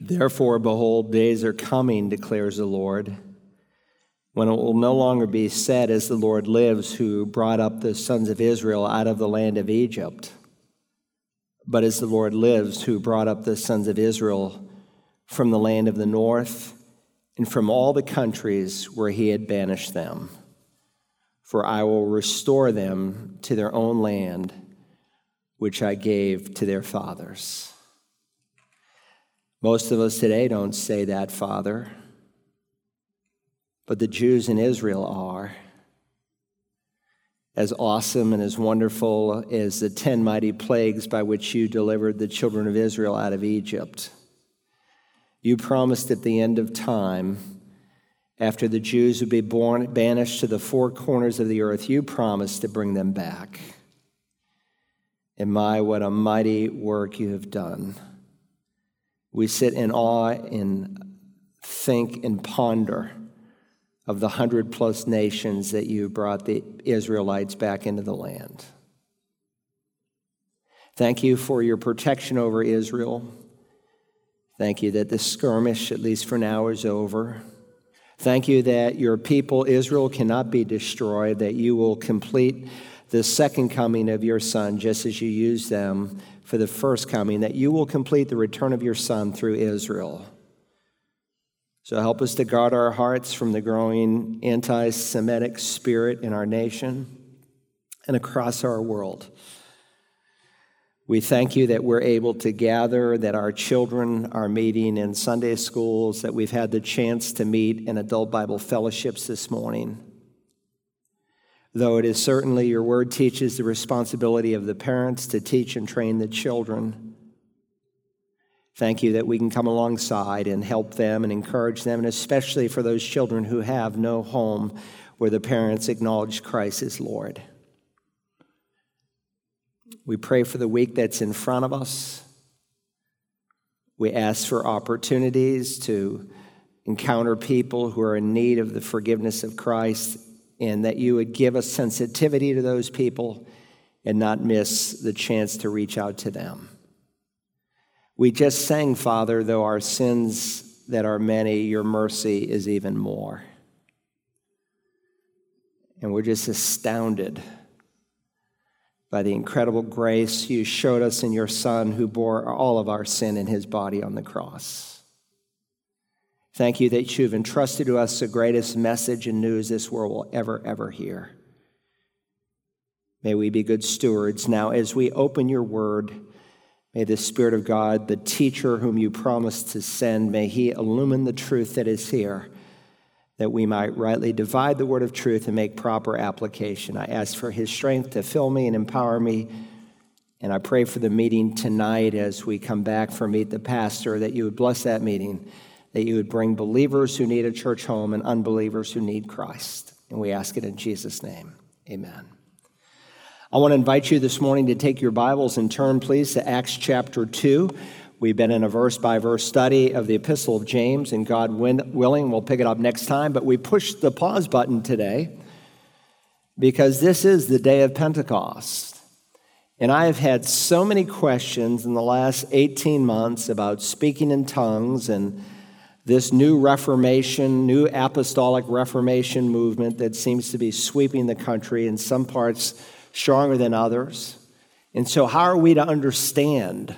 Therefore, behold, days are coming, declares the Lord, when it will no longer be said, As the Lord lives, who brought up the sons of Israel out of the land of Egypt, but as the Lord lives, who brought up the sons of Israel from the land of the north and from all the countries where he had banished them. For I will restore them to their own land, which I gave to their fathers. Most of us today don't say that, Father, but the Jews in Israel are. As awesome and as wonderful as the ten mighty plagues by which you delivered the children of Israel out of Egypt, you promised at the end of time, after the Jews would be born, banished to the four corners of the earth, you promised to bring them back. And my, what a mighty work you have done. We sit in awe and think and ponder of the hundred plus nations that you brought the Israelites back into the land. Thank you for your protection over Israel. Thank you that the skirmish, at least for now, is over. Thank you that your people, Israel, cannot be destroyed, that you will complete the second coming of your Son just as you used them for the first coming, that you will complete the return of your Son through Israel. So help us to guard our hearts from the growing anti Semitic spirit in our nation and across our world. We thank you that we're able to gather, that our children are meeting in Sunday schools, that we've had the chance to meet in adult Bible fellowships this morning though it is certainly your word teaches the responsibility of the parents to teach and train the children. Thank you that we can come alongside and help them and encourage them, and especially for those children who have no home where the parents acknowledge Christ as Lord. We pray for the week that's in front of us. We ask for opportunities to encounter people who are in need of the forgiveness of Christ and that you would give us sensitivity to those people and not miss the chance to reach out to them. We just sang, Father, though our sins that are many, your mercy is even more. And we're just astounded by the incredible grace you showed us in your Son who bore all of our sin in his body on the cross. Thank you that you've entrusted to us the greatest message and news this world will ever, ever hear. May we be good stewards. Now, as we open your word, may the Spirit of God, the teacher whom you promised to send, may he illumine the truth that is here, that we might rightly divide the word of truth and make proper application. I ask for his strength to fill me and empower me. And I pray for the meeting tonight as we come back for Meet the Pastor, that you would bless that meeting that you would bring believers who need a church home and unbelievers who need Christ. And we ask it in Jesus' name. Amen. I want to invite you this morning to take your Bibles and turn, please, to Acts chapter 2. We've been in a verse by verse study of the Epistle of James, and God willing, we'll pick it up next time. But we pushed the pause button today because this is the day of Pentecost. And I have had so many questions in the last 18 months about speaking in tongues and this new Reformation, new apostolic Reformation movement that seems to be sweeping the country in some parts stronger than others. And so, how are we to understand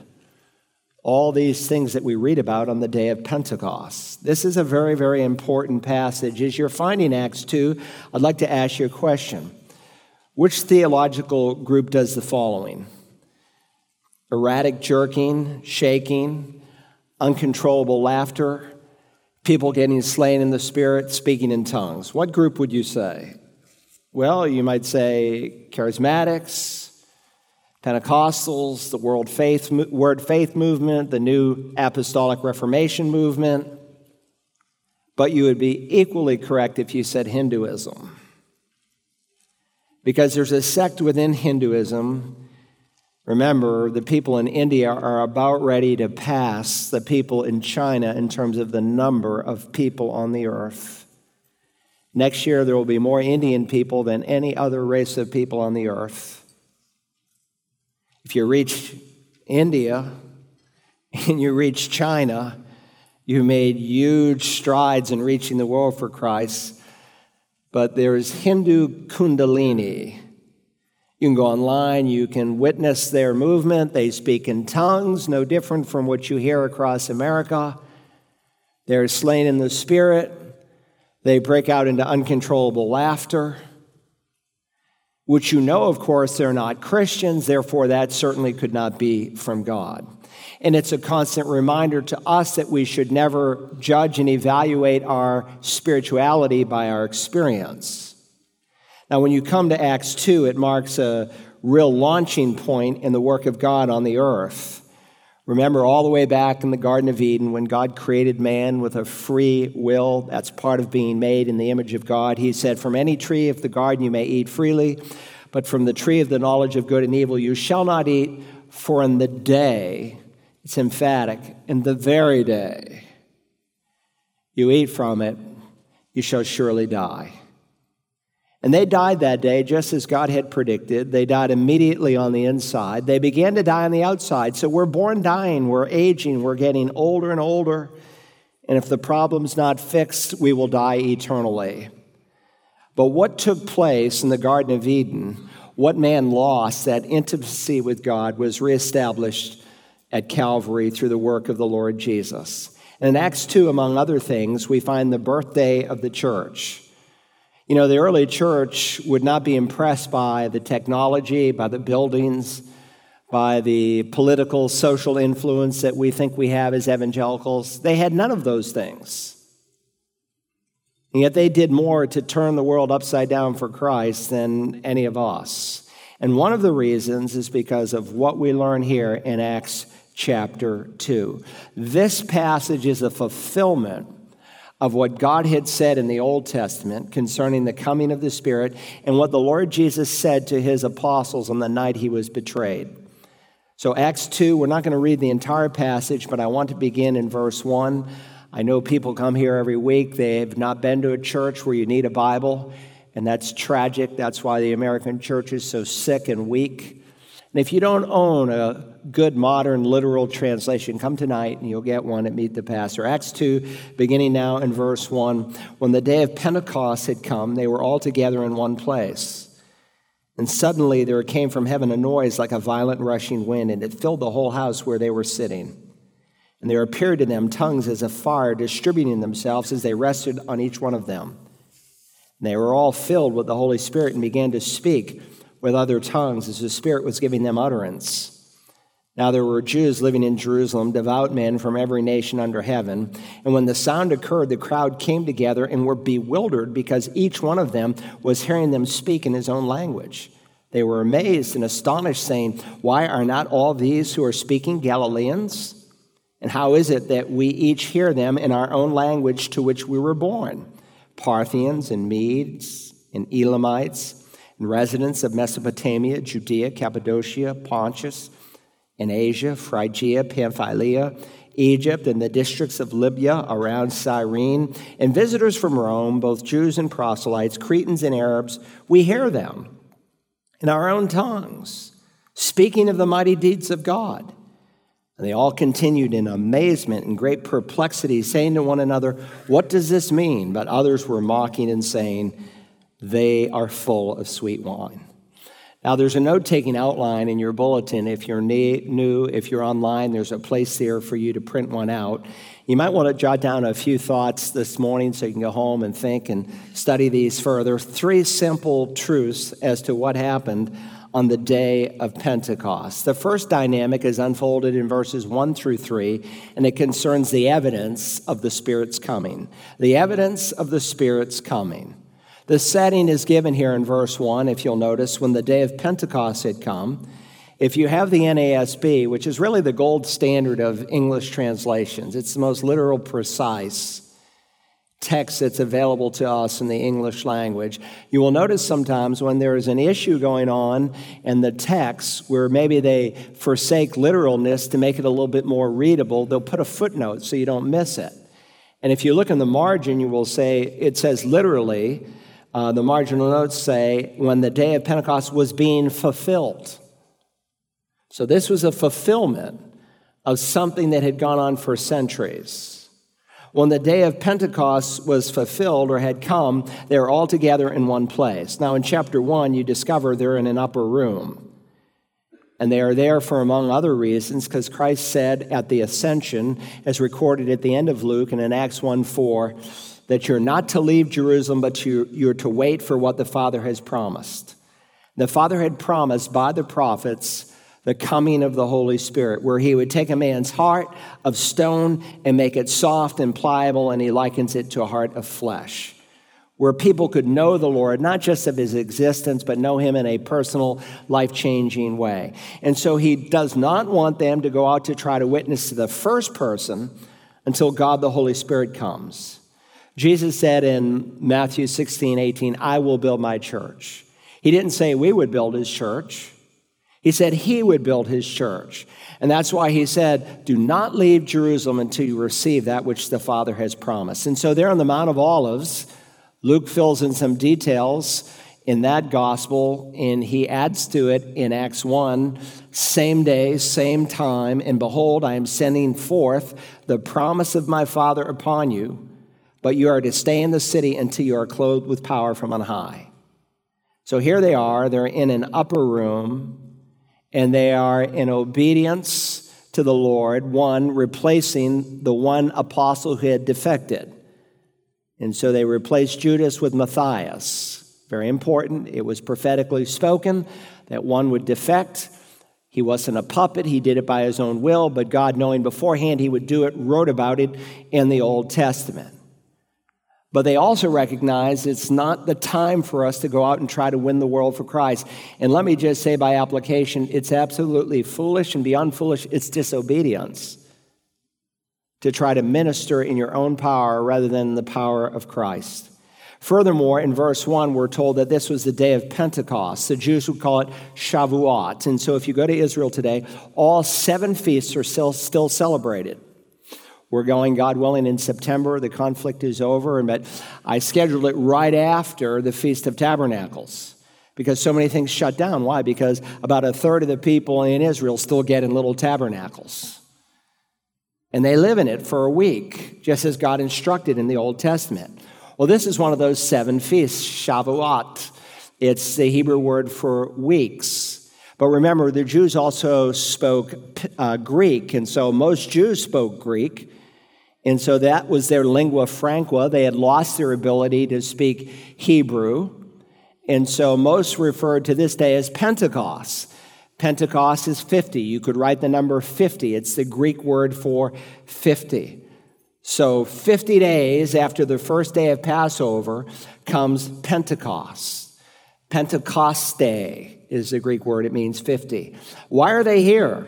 all these things that we read about on the day of Pentecost? This is a very, very important passage. As you're finding Acts 2, I'd like to ask you a question. Which theological group does the following? Erratic jerking, shaking, uncontrollable laughter, people getting slain in the spirit, speaking in tongues. What group would you say? Well, you might say charismatics, Pentecostals, the world faith, word faith movement, the new apostolic reformation movement. But you would be equally correct if you said Hinduism. Because there's a sect within Hinduism Remember, the people in India are about ready to pass the people in China in terms of the number of people on the earth. Next year, there will be more Indian people than any other race of people on the earth. If you reach India and you reach China, You made huge strides in reaching the world for Christ. But there's Hindu Kundalini. You can go online, you can witness their movement. They speak in tongues, no different from what you hear across America. They're slain in the spirit. They break out into uncontrollable laughter, which you know, of course, they're not Christians, therefore, that certainly could not be from God. And it's a constant reminder to us that we should never judge and evaluate our spirituality by our experience. Now, when you come to Acts 2, it marks a real launching point in the work of God on the earth. Remember, all the way back in the Garden of Eden, when God created man with a free will, that's part of being made in the image of God. He said, From any tree of the garden you may eat freely, but from the tree of the knowledge of good and evil you shall not eat, for in the day, it's emphatic, in the very day you eat from it, you shall surely die. And they died that day just as God had predicted. They died immediately on the inside. They began to die on the outside. So we're born dying, we're aging, we're getting older and older. And if the problem's not fixed, we will die eternally. But what took place in the Garden of Eden, what man lost, that intimacy with God, was reestablished at Calvary through the work of the Lord Jesus. And in Acts 2, among other things, we find the birthday of the church. You know, the early church would not be impressed by the technology, by the buildings, by the political, social influence that we think we have as evangelicals. They had none of those things. And yet they did more to turn the world upside down for Christ than any of us. And one of the reasons is because of what we learn here in Acts chapter 2. This passage is a fulfillment of what God had said in the Old Testament concerning the coming of the Spirit and what the Lord Jesus said to his apostles on the night he was betrayed. So, Acts 2, we're not going to read the entire passage, but I want to begin in verse 1. I know people come here every week, they have not been to a church where you need a Bible, and that's tragic. That's why the American church is so sick and weak. And if you don't own a good modern literal translation, come tonight and you'll get one at Meet the Pastor. Acts 2, beginning now in verse 1. When the day of Pentecost had come, they were all together in one place. And suddenly there came from heaven a noise like a violent rushing wind, and it filled the whole house where they were sitting. And there appeared to them tongues as of fire, distributing themselves as they rested on each one of them. And they were all filled with the Holy Spirit and began to speak with other tongues as the Spirit was giving them utterance. Now there were Jews living in Jerusalem, devout men from every nation under heaven. And when the sound occurred, the crowd came together and were bewildered because each one of them was hearing them speak in his own language. They were amazed and astonished, saying, Why are not all these who are speaking Galileans? And how is it that we each hear them in our own language to which we were born? Parthians and Medes and Elamites residents of Mesopotamia, Judea, Cappadocia, Pontus, and Asia, Phrygia, Pamphylia, Egypt, and the districts of Libya around Cyrene, and visitors from Rome, both Jews and proselytes, Cretans and Arabs, we hear them in our own tongues, speaking of the mighty deeds of God. And they all continued in amazement and great perplexity, saying to one another, What does this mean? But others were mocking and saying, they are full of sweet wine. Now, there's a note taking outline in your bulletin. If you're new, if you're online, there's a place there for you to print one out. You might want to jot down a few thoughts this morning so you can go home and think and study these further. Three simple truths as to what happened on the day of Pentecost. The first dynamic is unfolded in verses 1 through 3, and it concerns the evidence of the Spirit's coming. The evidence of the Spirit's coming. The setting is given here in verse 1, if you'll notice, when the day of Pentecost had come. If you have the NASB, which is really the gold standard of English translations, it's the most literal, precise text that's available to us in the English language. You will notice sometimes when there is an issue going on in the text where maybe they forsake literalness to make it a little bit more readable, they'll put a footnote so you don't miss it. And if you look in the margin, you will say it says literally, uh, the marginal notes say, when the day of Pentecost was being fulfilled. So this was a fulfillment of something that had gone on for centuries. When the day of Pentecost was fulfilled or had come, they were all together in one place. Now, in chapter 1, you discover they're in an upper room. And they are there for, among other reasons, because Christ said at the ascension, as recorded at the end of Luke and in Acts 1 4, that you're not to leave Jerusalem, but you're to wait for what the Father has promised. The Father had promised by the prophets the coming of the Holy Spirit, where he would take a man's heart of stone and make it soft and pliable, and he likens it to a heart of flesh, where people could know the Lord, not just of his existence, but know him in a personal, life changing way. And so he does not want them to go out to try to witness to the first person until God the Holy Spirit comes. Jesus said in Matthew 16, 18, I will build my church. He didn't say we would build his church. He said he would build his church. And that's why he said, Do not leave Jerusalem until you receive that which the Father has promised. And so, there on the Mount of Olives, Luke fills in some details in that gospel, and he adds to it in Acts 1 same day, same time, and behold, I am sending forth the promise of my Father upon you, but you are to stay in the city until you are clothed with power from on high. So here they are, they're in an upper room and they are in obedience to the Lord, one replacing the one apostle who had defected. And so they replaced Judas with Matthias. Very important. It was prophetically spoken that one would defect. He wasn't a puppet, he did it by his own will, but God, knowing beforehand he would do it, wrote about it in the Old Testament. But they also recognize it's not the time for us to go out and try to win the world for Christ. And let me just say by application, it's absolutely foolish and beyond foolish, it's disobedience to try to minister in your own power rather than the power of Christ. Furthermore, in verse 1, we're told that this was the day of Pentecost. The Jews would call it Shavuot. And so if you go to Israel today, all seven feasts are still, still celebrated. We're going, God willing, in September. The conflict is over, And, but I scheduled it right after the Feast of Tabernacles because so many things shut down. Why? Because about a third of the people in Israel still get in little tabernacles. And they live in it for a week, just as God instructed in the Old Testament. Well, this is one of those seven feasts, Shavuot. It's the Hebrew word for weeks. But remember, the Jews also spoke uh, Greek, and so most Jews spoke Greek. And so that was their lingua franca. They had lost their ability to speak Hebrew. And so most referred to this day as Pentecost. Pentecost is 50. You could write the number 50. It's the Greek word for 50. So 50 days after the first day of Passover comes Pentecost. Pentecoste is the Greek word, it means 50. Why are they here?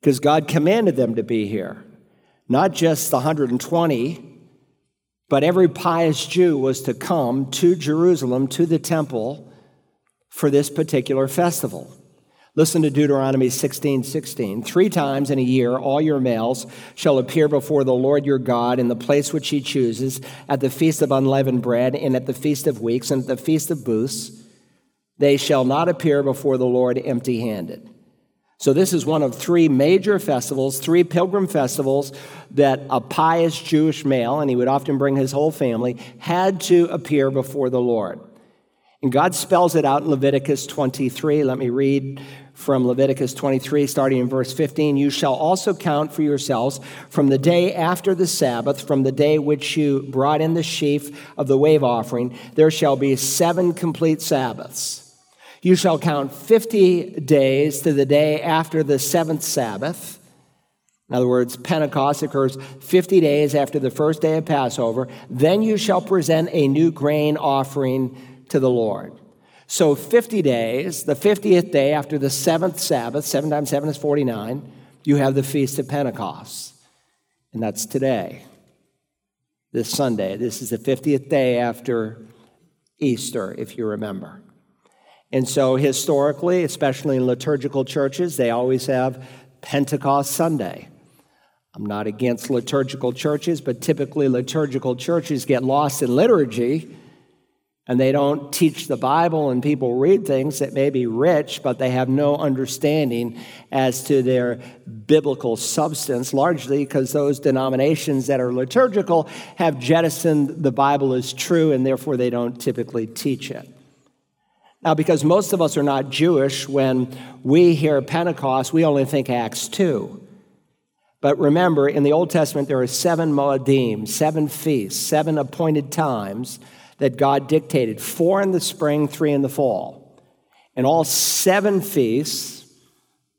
Because God commanded them to be here not just the 120, but every pious Jew was to come to Jerusalem, to the temple, for this particular festival. Listen to Deuteronomy 16 16. Three times in a year, all your males shall appear before the Lord your God in the place which he chooses, at the feast of unleavened bread, and at the feast of weeks, and at the feast of booths. They shall not appear before the Lord empty handed. So, this is one of three major festivals, three pilgrim festivals that a pious Jewish male, and he would often bring his whole family, had to appear before the Lord. And God spells it out in Leviticus 23. Let me read from Leviticus 23, starting in verse 15. You shall also count for yourselves from the day after the Sabbath, from the day which you brought in the sheaf of the wave offering, there shall be seven complete Sabbaths. You shall count 50 days to the day after the seventh Sabbath. In other words, Pentecost occurs 50 days after the first day of Passover. Then you shall present a new grain offering to the Lord. So 50 days, the 50th day after the seventh Sabbath, 7 times 7 is 49, you have the Feast of Pentecost. And that's today, this Sunday. This is the 50th day after Easter, if you remember. And so, historically, especially in liturgical churches, they always have Pentecost Sunday. I'm not against liturgical churches, but typically liturgical churches get lost in liturgy and they don't teach the Bible, and people read things that may be rich, but they have no understanding as to their biblical substance, largely because those denominations that are liturgical have jettisoned the Bible as true, and therefore they don't typically teach it. Now, because most of us are not Jewish, when we hear Pentecost, we only think Acts 2. But remember, in the Old Testament, there are seven Moedim, seven feasts, seven appointed times that God dictated four in the spring, three in the fall. And all seven feasts,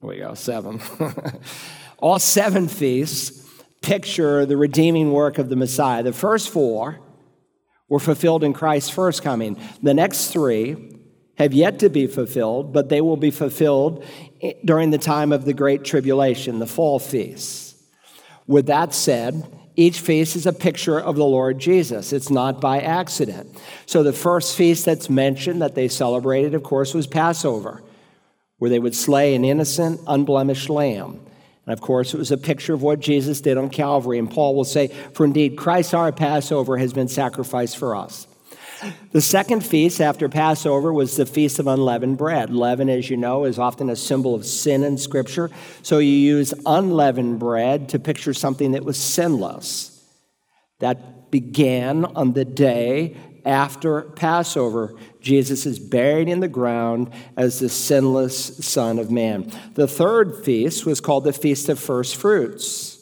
there we go, seven. all seven feasts picture the redeeming work of the Messiah. The first four were fulfilled in Christ's first coming. The next three have yet to be fulfilled, but they will be fulfilled during the time of the Great Tribulation, the fall feasts. With that said, each feast is a picture of the Lord Jesus. It's not by accident. So the first feast that's mentioned that they celebrated, of course, was Passover, where they would slay an innocent, unblemished lamb. And of course, it was a picture of what Jesus did on Calvary. And Paul will say, For indeed, Christ our Passover has been sacrificed for us. The second feast after Passover was the Feast of Unleavened Bread. Leaven, as you know, is often a symbol of sin in Scripture. So you use unleavened bread to picture something that was sinless. That began on the day after Passover. Jesus is buried in the ground as the sinless Son of Man. The third feast was called the Feast of First Fruits.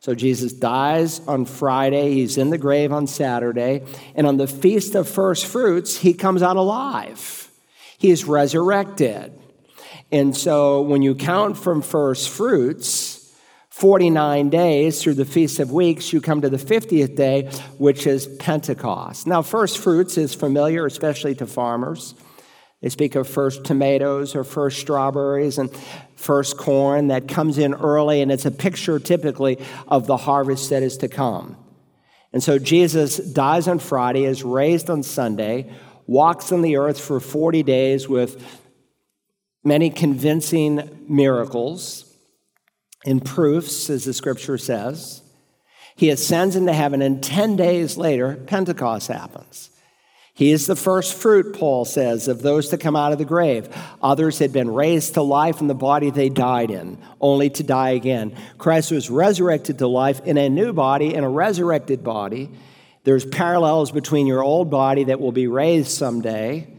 So Jesus dies on Friday, he's in the grave on Saturday, and on the Feast of First Fruits, he comes out alive. He's resurrected. And so when you count from first fruits, 49 days through the Feast of Weeks, you come to the 50th day, which is Pentecost. Now, first fruits is familiar, especially to farmers. They speak of first tomatoes or first strawberries and first corn that comes in early, and it's a picture typically of the harvest that is to come. And so Jesus dies on Friday, is raised on Sunday, walks on the earth for 40 days with many convincing miracles and proofs, as the scripture says. He ascends into heaven, and 10 days later, Pentecost happens. He is the first fruit, Paul says, of those to come out of the grave. Others had been raised to life in the body they died in, only to die again. Christ was resurrected to life in a new body, in a resurrected body. There's parallels between your old body that will be raised someday.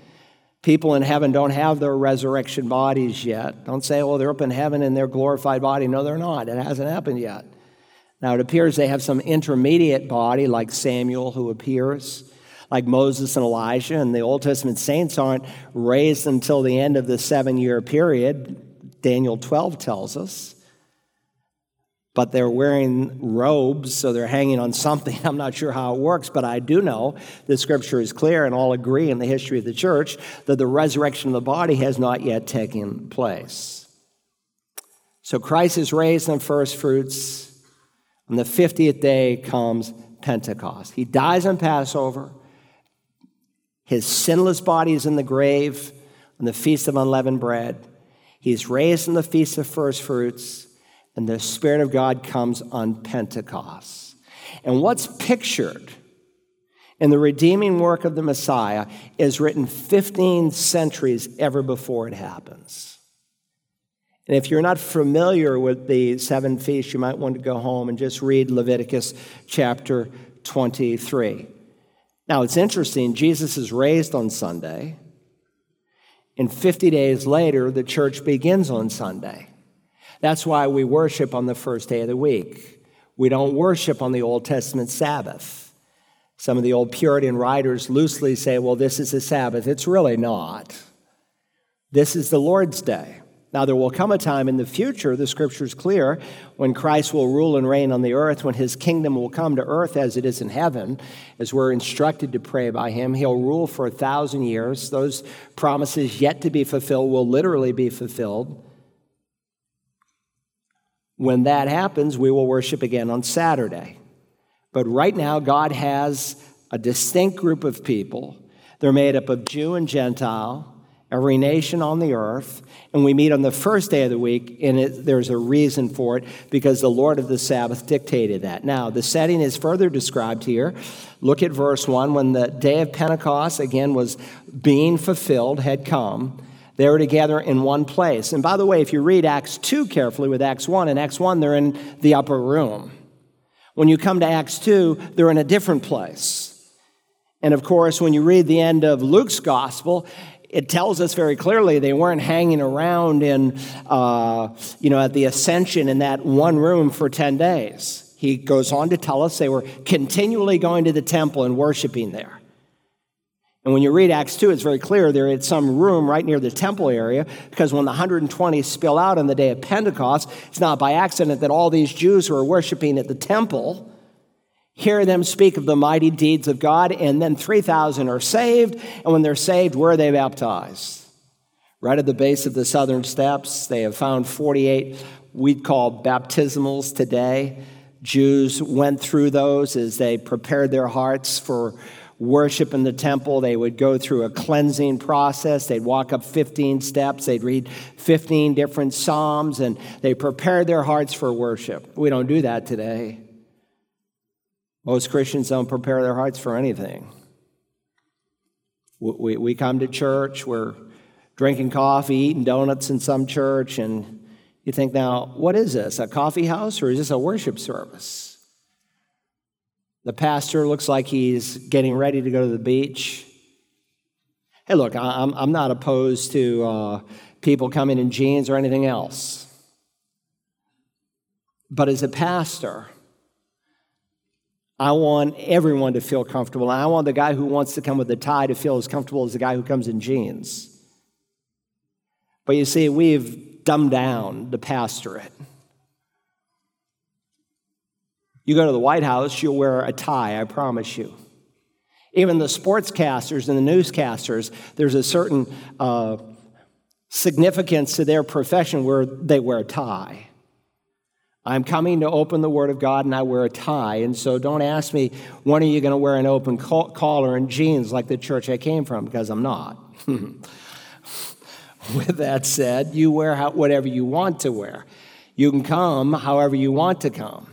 People in heaven don't have their resurrection bodies yet. Don't say, well, they're up in heaven in their glorified body. No, they're not. It hasn't happened yet. Now, it appears they have some intermediate body, like Samuel, who appears like Moses and Elijah, and the Old Testament saints aren't raised until the end of the seven year period, Daniel 12 tells us. But they're wearing robes, so they're hanging on something. I'm not sure how it works, but I do know the scripture is clear, and all agree in the history of the church that the resurrection of the body has not yet taken place. So Christ is raised on first fruits. On the 50th day comes Pentecost. He dies on Passover. His sinless body is in the grave on the Feast of Unleavened Bread. He's raised in the Feast of First Fruits, and the Spirit of God comes on Pentecost. And what's pictured in the redeeming work of the Messiah is written 15 centuries ever before it happens. And if you're not familiar with the seven feasts, you might want to go home and just read Leviticus chapter 23. Now, it's interesting, Jesus is raised on Sunday, and 50 days later, the church begins on Sunday. That's why we worship on the first day of the week. We don't worship on the Old Testament Sabbath. Some of the old Puritan writers loosely say, well, this is a Sabbath. It's really not. This is the Lord's Day. Now, there will come a time in the future, the scripture is clear, when Christ will rule and reign on the earth, when his kingdom will come to earth as it is in heaven, as we're instructed to pray by him. He'll rule for a thousand years. Those promises yet to be fulfilled will literally be fulfilled. When that happens, we will worship again on Saturday. But right now, God has a distinct group of people. They're made up of Jew and Gentile every nation on the earth, And we meet on the first day of the week, and it, there's a reason for it because the Lord of the Sabbath dictated that. Now, the setting is further described here. Look at verse 1. When the day of Pentecost, again, was being fulfilled, had come, they were together in one place. And by the way, if you read Acts 2 carefully with Acts 1, in Acts 1, they're in the upper room. When you come to Acts 2, they're in a different place. And of course, when you read the end of Luke's gospel, it tells us very clearly they weren't hanging around in, uh, you know, at the ascension in that one room for 10 days. He goes on to tell us they were continually going to the temple and worshiping there. And when you read Acts 2, it's very clear they're at some room right near the temple area because when the 120 spill out on the day of Pentecost, it's not by accident that all these Jews who are worshiping at the temple hear them speak of the mighty deeds of God, and then 3,000 are saved. And when they're saved, where are they baptized? Right at the base of the southern steps, they have found 48 we'd call baptismals today. Jews went through those as they prepared their hearts for worship in the temple. They would go through a cleansing process. They'd walk up 15 steps. They'd read 15 different Psalms, and they prepared their hearts for worship. We don't do that today. Most Christians don't prepare their hearts for anything. We, we come to church, we're drinking coffee, eating donuts in some church, and you think, now, what is this? A coffee house or is this a worship service? The pastor looks like he's getting ready to go to the beach. Hey, look, I'm, I'm not opposed to uh, people coming in jeans or anything else. But as a pastor, I want everyone to feel comfortable. And I want the guy who wants to come with a tie to feel as comfortable as the guy who comes in jeans. But you see, we've dumbed down the pastorate. You go to the White House, you'll wear a tie, I promise you. Even the sportscasters and the newscasters, there's a certain uh, significance to their profession where they wear a tie. I'm coming to open the Word of God and I wear a tie. And so don't ask me, when are you going to wear an open collar and jeans like the church I came from? Because I'm not. With that said, you wear whatever you want to wear. You can come however you want to come.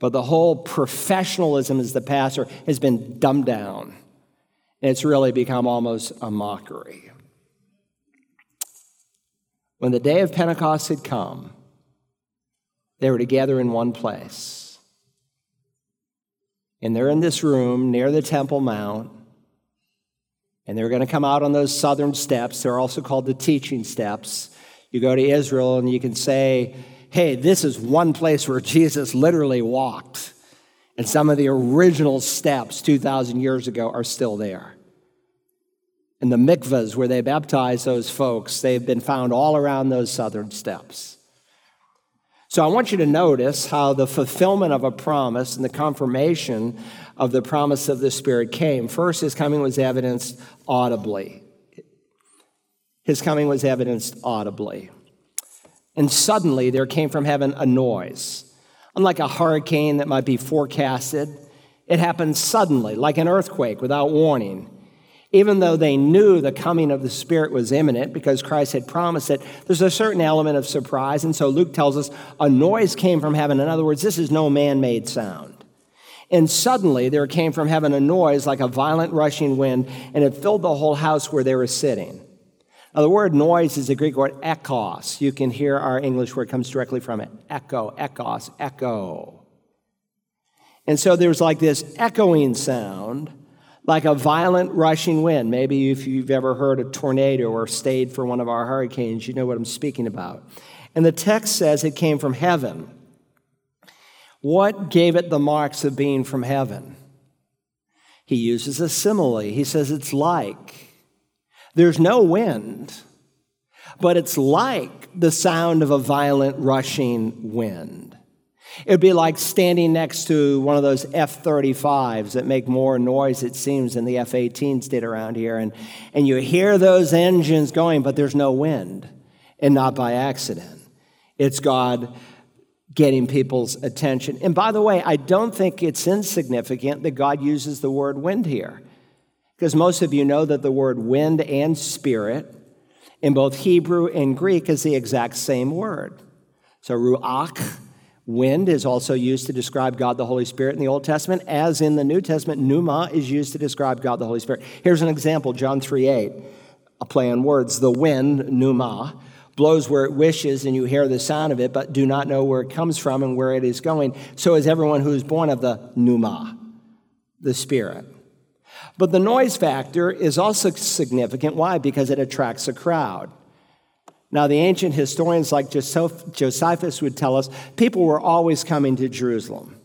But the whole professionalism as the pastor has been dumbed down. And it's really become almost a mockery. When the day of Pentecost had come, they were together in one place. And they're in this room near the Temple Mount. And they're going to come out on those southern steps. They're also called the teaching steps. You go to Israel and you can say, hey, this is one place where Jesus literally walked. And some of the original steps 2,000 years ago are still there. And the mikvahs where they baptized those folks, they've been found all around those southern steps. So I want you to notice how the fulfillment of a promise and the confirmation of the promise of the Spirit came. First, his coming was evidenced audibly. His coming was evidenced audibly. And suddenly there came from heaven a noise. Unlike a hurricane that might be forecasted, it happened suddenly, like an earthquake without warning even though they knew the coming of the Spirit was imminent because Christ had promised it, there's a certain element of surprise. And so Luke tells us a noise came from heaven. In other words, this is no man made sound. And suddenly there came from heaven a noise like a violent rushing wind, and it filled the whole house where they were sitting. Now, the word noise is the Greek word ekos. You can hear our English word comes directly from it echo, ekos, echo. And so there's like this echoing sound like a violent rushing wind. Maybe if you've ever heard a tornado or stayed for one of our hurricanes, you know what I'm speaking about. And the text says it came from heaven. What gave it the marks of being from heaven? He uses a simile. He says it's like. There's no wind, but it's like the sound of a violent rushing wind. It'd be like standing next to one of those F 35s that make more noise, it seems, than the F 18s did around here. And, and you hear those engines going, but there's no wind, and not by accident. It's God getting people's attention. And by the way, I don't think it's insignificant that God uses the word wind here, because most of you know that the word wind and spirit in both Hebrew and Greek is the exact same word. So, ruach, wind, is also used to describe God the Holy Spirit in the Old Testament, as in the New Testament, pneuma is used to describe God the Holy Spirit. Here's an example John 3 8, a play on words. The wind, pneuma, blows where it wishes, and you hear the sound of it, but do not know where it comes from and where it is going. So is everyone who is born of the pneuma, the Spirit. But the noise factor is also significant. Why? Because it attracts a crowd. Now, the ancient historians like Josephus would tell us people were always coming to Jerusalem.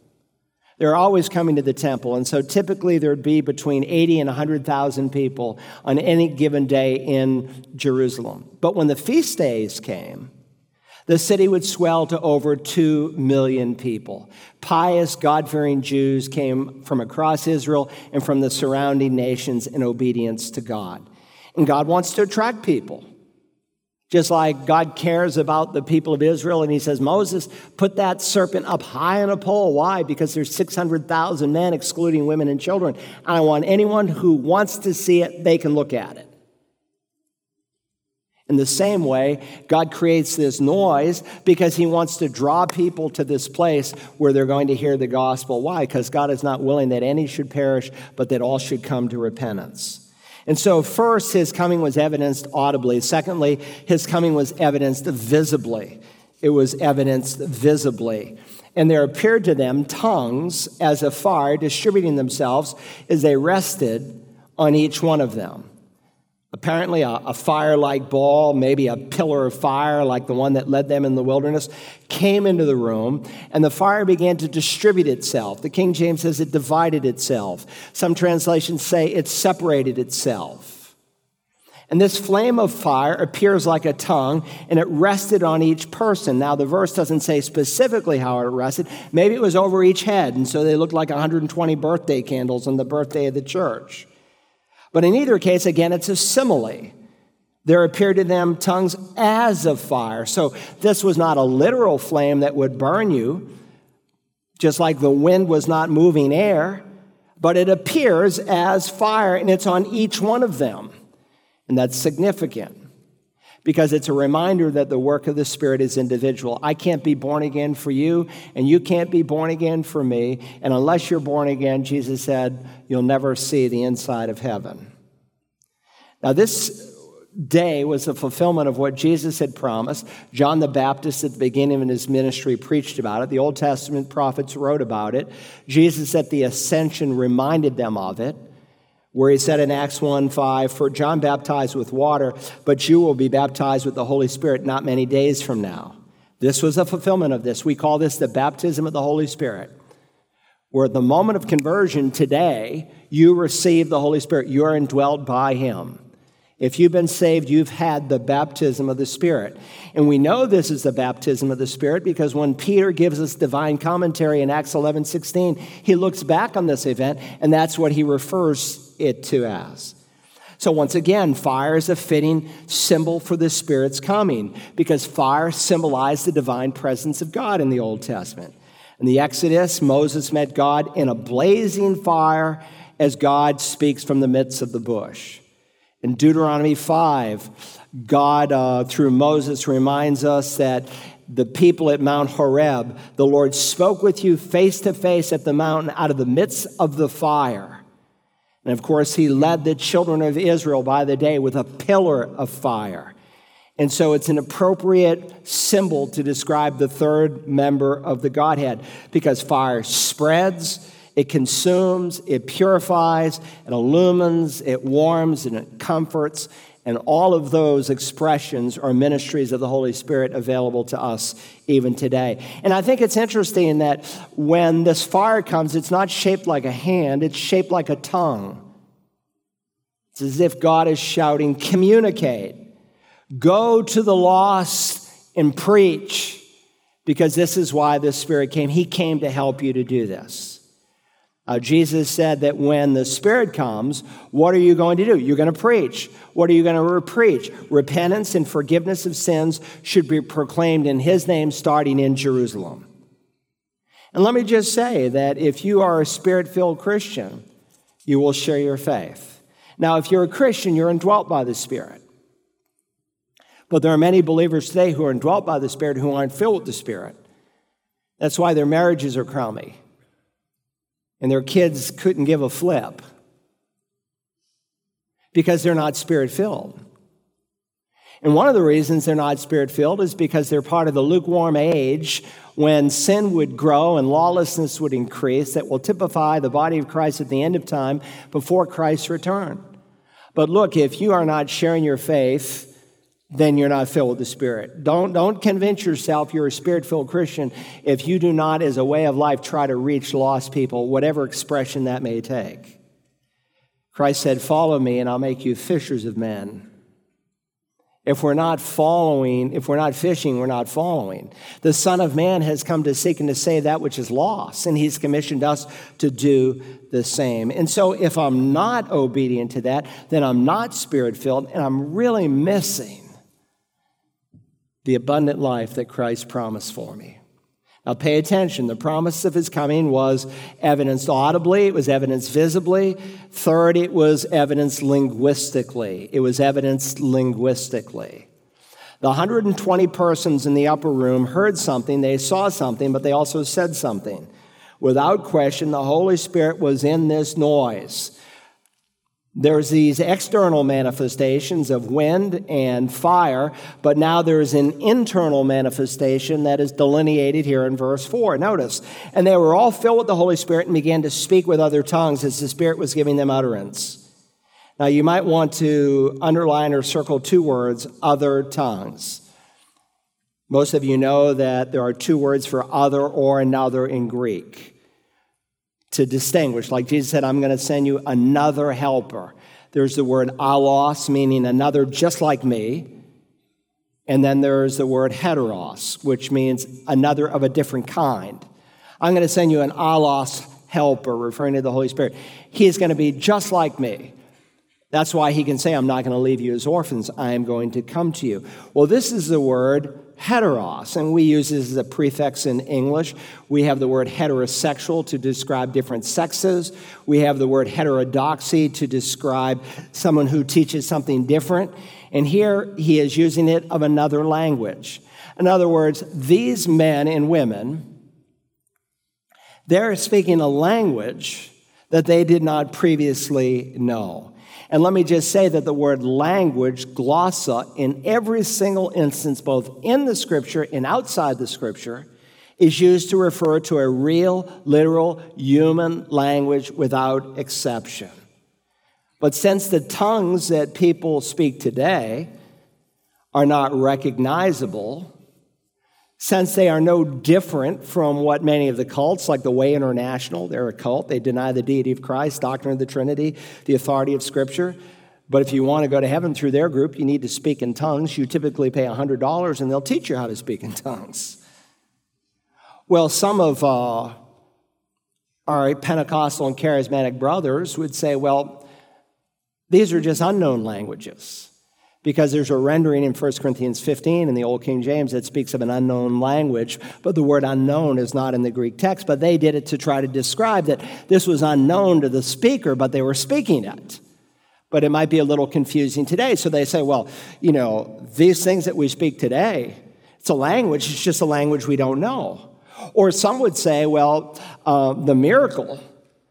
They were always coming to the temple. And so typically there'd be between 80 and 100,000 people on any given day in Jerusalem. But when the feast days came, the city would swell to over 2 million people. Pious, God fearing Jews came from across Israel and from the surrounding nations in obedience to God. And God wants to attract people. Just like God cares about the people of Israel, and He says, Moses, put that serpent up high on a pole. Why? Because there's 600,000 men, excluding women and children. And I want anyone who wants to see it, they can look at it. In the same way, God creates this noise because He wants to draw people to this place where they're going to hear the gospel. Why? Because God is not willing that any should perish, but that all should come to repentance. And so, first, His coming was evidenced audibly. Secondly, His coming was evidenced visibly. It was evidenced visibly. And there appeared to them tongues as a fire distributing themselves as they rested on each one of them. Apparently, a, a fire like ball, maybe a pillar of fire like the one that led them in the wilderness, came into the room, and the fire began to distribute itself. The King James says it divided itself. Some translations say it separated itself. And this flame of fire appears like a tongue, and it rested on each person. Now, the verse doesn't say specifically how it rested. Maybe it was over each head, and so they looked like 120 birthday candles on the birthday of the church. But in either case, again, it's a simile. There appeared to them tongues as of fire. So this was not a literal flame that would burn you, just like the wind was not moving air, but it appears as fire and it's on each one of them. And that's significant because it's a reminder that the work of the Spirit is individual. I can't be born again for you, and you can't be born again for me. And unless you're born again, Jesus said, you'll never see the inside of heaven. Now, this day was a fulfillment of what Jesus had promised. John the Baptist, at the beginning of his ministry, preached about it. The Old Testament prophets wrote about it. Jesus, at the ascension, reminded them of it where he said in Acts 1 5, For John baptized with water, but you will be baptized with the Holy Spirit not many days from now. This was a fulfillment of this. We call this the baptism of the Holy Spirit, where at the moment of conversion today, you receive the Holy Spirit. You are indwelt by him. If you've been saved, you've had the baptism of the Spirit. And we know this is the baptism of the Spirit because when Peter gives us divine commentary in Acts 11 16, he looks back on this event, and that's what he refers it to us. So, once again, fire is a fitting symbol for the Spirit's coming because fire symbolized the divine presence of God in the Old Testament. In the Exodus, Moses met God in a blazing fire as God speaks from the midst of the bush. In Deuteronomy 5, God, uh, through Moses, reminds us that the people at Mount Horeb, the Lord spoke with you face to face at the mountain out of the midst of the fire. And of course, he led the children of Israel by the day with a pillar of fire. And so it's an appropriate symbol to describe the third member of the Godhead because fire spreads, it consumes, it purifies, it illumines, it warms, and it comforts. And all of those expressions are ministries of the Holy Spirit available to us even today. And I think it's interesting that when this fire comes, it's not shaped like a hand, it's shaped like a tongue. It's as if God is shouting, Communicate, go to the lost and preach, because this is why the Spirit came. He came to help you to do this. Uh, Jesus said that when the Spirit comes, what are you going to do? You're going to preach. What are you going to preach? Repentance and forgiveness of sins should be proclaimed in His name starting in Jerusalem. And let me just say that if you are a spirit filled Christian, you will share your faith. Now, if you're a Christian, you're indwelt by the Spirit. But there are many believers today who are indwelt by the Spirit who aren't filled with the Spirit. That's why their marriages are crummy and their kids couldn't give a flip because they're not spirit filled. And one of the reasons they're not spirit filled is because they're part of the lukewarm age when sin would grow and lawlessness would increase that will typify the body of Christ at the end of time before Christ's return. But look, if you are not sharing your faith, then you're not filled with the Spirit. Don't, don't convince yourself you're a spirit filled Christian if you do not, as a way of life, try to reach lost people, whatever expression that may take. Christ said, Follow me, and I'll make you fishers of men. If we're not following, if we're not fishing, we're not following. The Son of Man has come to seek and to save that which is lost, and He's commissioned us to do the same. And so, if I'm not obedient to that, then I'm not spirit filled, and I'm really missing the abundant life that Christ promised for me. Now, pay attention. The promise of his coming was evidenced audibly, it was evidenced visibly. Third, it was evidenced linguistically. It was evidenced linguistically. The 120 persons in the upper room heard something, they saw something, but they also said something. Without question, the Holy Spirit was in this noise. There's these external manifestations of wind and fire, but now there's an internal manifestation that is delineated here in verse 4. Notice, and they were all filled with the Holy Spirit and began to speak with other tongues as the Spirit was giving them utterance. Now, you might want to underline or circle two words other tongues. Most of you know that there are two words for other or another in Greek to distinguish. Like Jesus said, I'm going to send you another helper. There's the word allos, meaning another just like me. And then there's the word heteros, which means another of a different kind. I'm going to send you an allos helper, referring to the Holy Spirit. He is going to be just like me. That's why he can say, I'm not going to leave you as orphans. I am going to come to you. Well, this is the word heteros, and we use this as a prefix in English. We have the word heterosexual to describe different sexes. We have the word heterodoxy to describe someone who teaches something different. And here he is using it of another language. In other words, these men and women, they're speaking a language that they did not previously know. And let me just say that the word language, glossa, in every single instance, both in the scripture and outside the scripture, is used to refer to a real, literal human language without exception. But since the tongues that people speak today are not recognizable, since they are no different from what many of the cults, like the Way International, they're a cult. They deny the deity of Christ, doctrine of the Trinity, the authority of Scripture. But if you want to go to heaven through their group, you need to speak in tongues. You typically pay $100 and they'll teach you how to speak in tongues. Well, some of uh, our Pentecostal and charismatic brothers would say, well, these are just unknown languages because there's a rendering in 1 Corinthians 15 in the Old King James that speaks of an unknown language, but the word unknown is not in the Greek text. But they did it to try to describe that this was unknown to the speaker, but they were speaking it. But it might be a little confusing today. So they say, well, you know, these things that we speak today, it's a language, it's just a language we don't know. Or some would say, well, uh, the miracle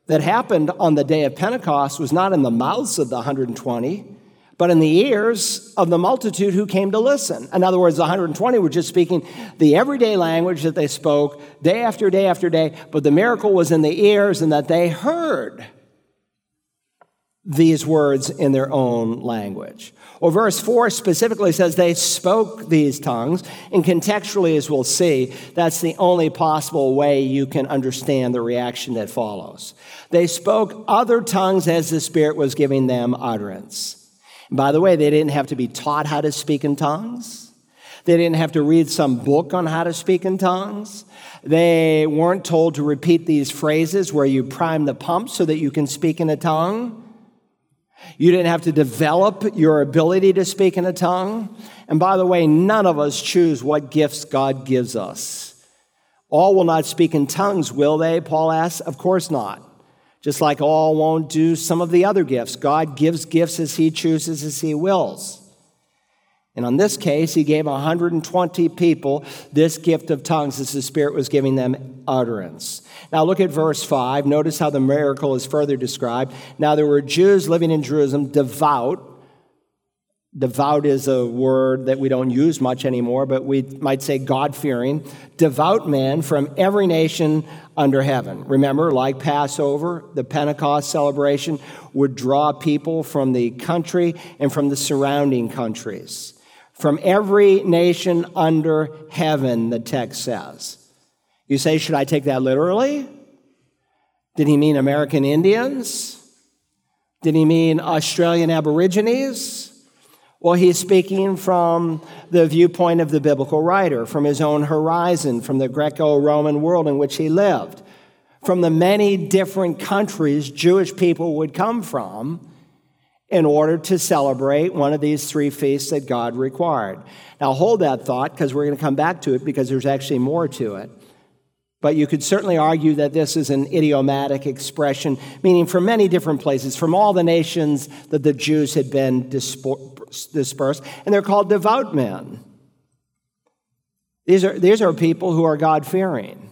that happened on the day of Pentecost was not in the mouths of the 120 but in the ears of the multitude who came to listen. In other words, the 120 were just speaking the everyday language that they spoke day after day after day, but the miracle was in the ears and that they heard these words in their own language. Or verse 4 specifically says they spoke these tongues, and contextually, as we'll see, that's the only possible way you can understand the reaction that follows. They spoke other tongues as the Spirit was giving them utterance. By the way, they didn't have to be taught how to speak in tongues. They didn't have to read some book on how to speak in tongues. They weren't told to repeat these phrases where you prime the pump so that you can speak in a tongue. You didn't have to develop your ability to speak in a tongue. And by the way, none of us choose what gifts God gives us. All will not speak in tongues, will they? Paul asks. Of course not just like all won't do some of the other gifts. God gives gifts as He chooses, as He wills. And on this case, he gave 120 people this gift of tongues as the Spirit was giving them utterance. Now look at verse 5. Notice how the miracle is further described. Now there were Jews living in Jerusalem, devout. Devout is a word that we don't use much anymore, but we might say God fearing. Devout men from every nation under heaven. Remember, like Passover, the Pentecost celebration would draw people from the country and from the surrounding countries from every nation under heaven, the text says. You say, should I take that literally? Did he mean American Indians? Did he mean Australian Aborigines? Well, he's speaking from the viewpoint of the biblical writer, from his own horizon, from the Greco Roman world in which he lived, from the many different countries Jewish people would come from in order to celebrate one of these three feasts that God required. Now, hold that thought because we're going to come back to it because there's actually more to it. But you could certainly argue that this is an idiomatic expression, meaning from many different places, from all the nations that the Jews had been dispersed, and they're called devout men. These are, these are people who are God fearing.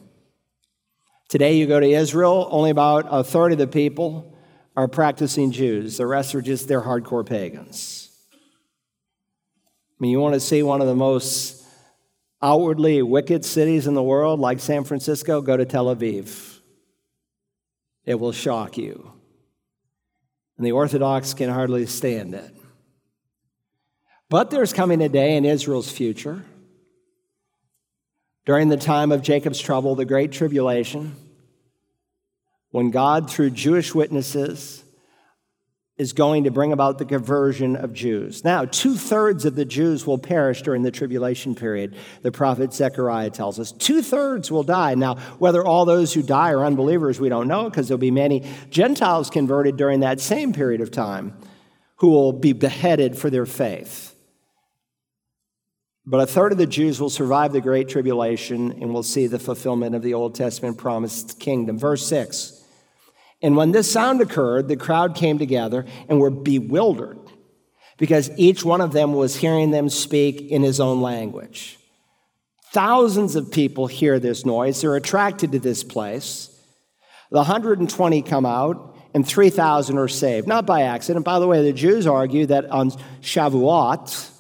Today, you go to Israel, only about a third of the people are practicing Jews. The rest are just, they're hardcore pagans. I mean, you want to see one of the most outwardly wicked cities in the world, like San Francisco, go to Tel Aviv. It will shock you. And the Orthodox can hardly stand it. But there's coming a day in Israel's future, during the time of Jacob's trouble, the Great Tribulation when God, through Jewish witnesses, is going to bring about the conversion of Jews. Now, two thirds of the Jews will perish during the tribulation period, the prophet Zechariah tells us. Two thirds will die. Now, whether all those who die are unbelievers, we don't know, because there'll be many Gentiles converted during that same period of time who will be beheaded for their faith. But a third of the Jews will survive the Great Tribulation and will see the fulfillment of the Old Testament promised kingdom. Verse 6. And when this sound occurred, the crowd came together and were bewildered because each one of them was hearing them speak in his own language. Thousands of people hear this noise. They're attracted to this place. The 120 come out, and 3,000 are saved. Not by accident. By the way, the Jews argue that on Shavuot,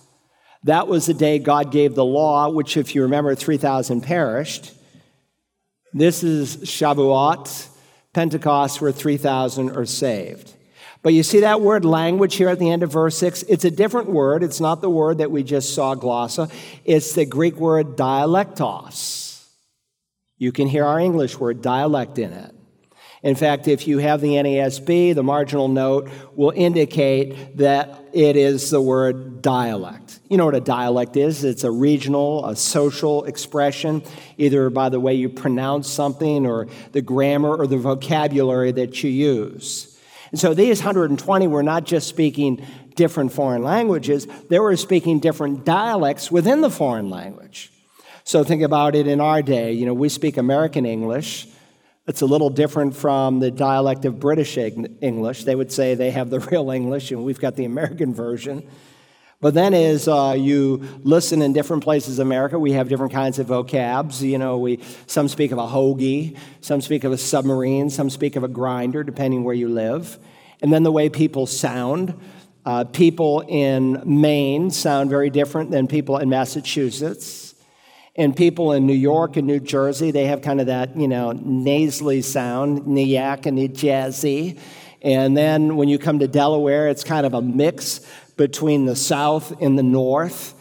that was the day God gave the law, which, if you remember, 3,000 perished. This is Shavuot Pentecost where 3,000 are saved. But you see that word language here at the end of verse 6? It's a different word. It's not the word that we just saw glossa. It's the Greek word dialectos. You can hear our English word dialect in it. In fact, if you have the NASB, the marginal note will indicate that it is the word dialect. You know what a dialect is? It's a regional, a social expression, either by the way you pronounce something or the grammar or the vocabulary that you use. And so these 120 were not just speaking different foreign languages, they were speaking different dialects within the foreign language. So think about it in our day. You know, we speak American English. It's a little different from the dialect of British English. They would say they have the real English, and we've got the American version. But then, as uh, you listen in different places in America, we have different kinds of vocabs. You know, we some speak of a hoagie, some speak of a submarine, some speak of a grinder, depending where you live. And then the way people sound. Uh, people in Maine sound very different than people in Massachusetts. And people in New York and New Jersey, they have kind of that, you know, nasally sound, nyak and jazzy. And then when you come to Delaware, it's kind of a mix between the South and the North.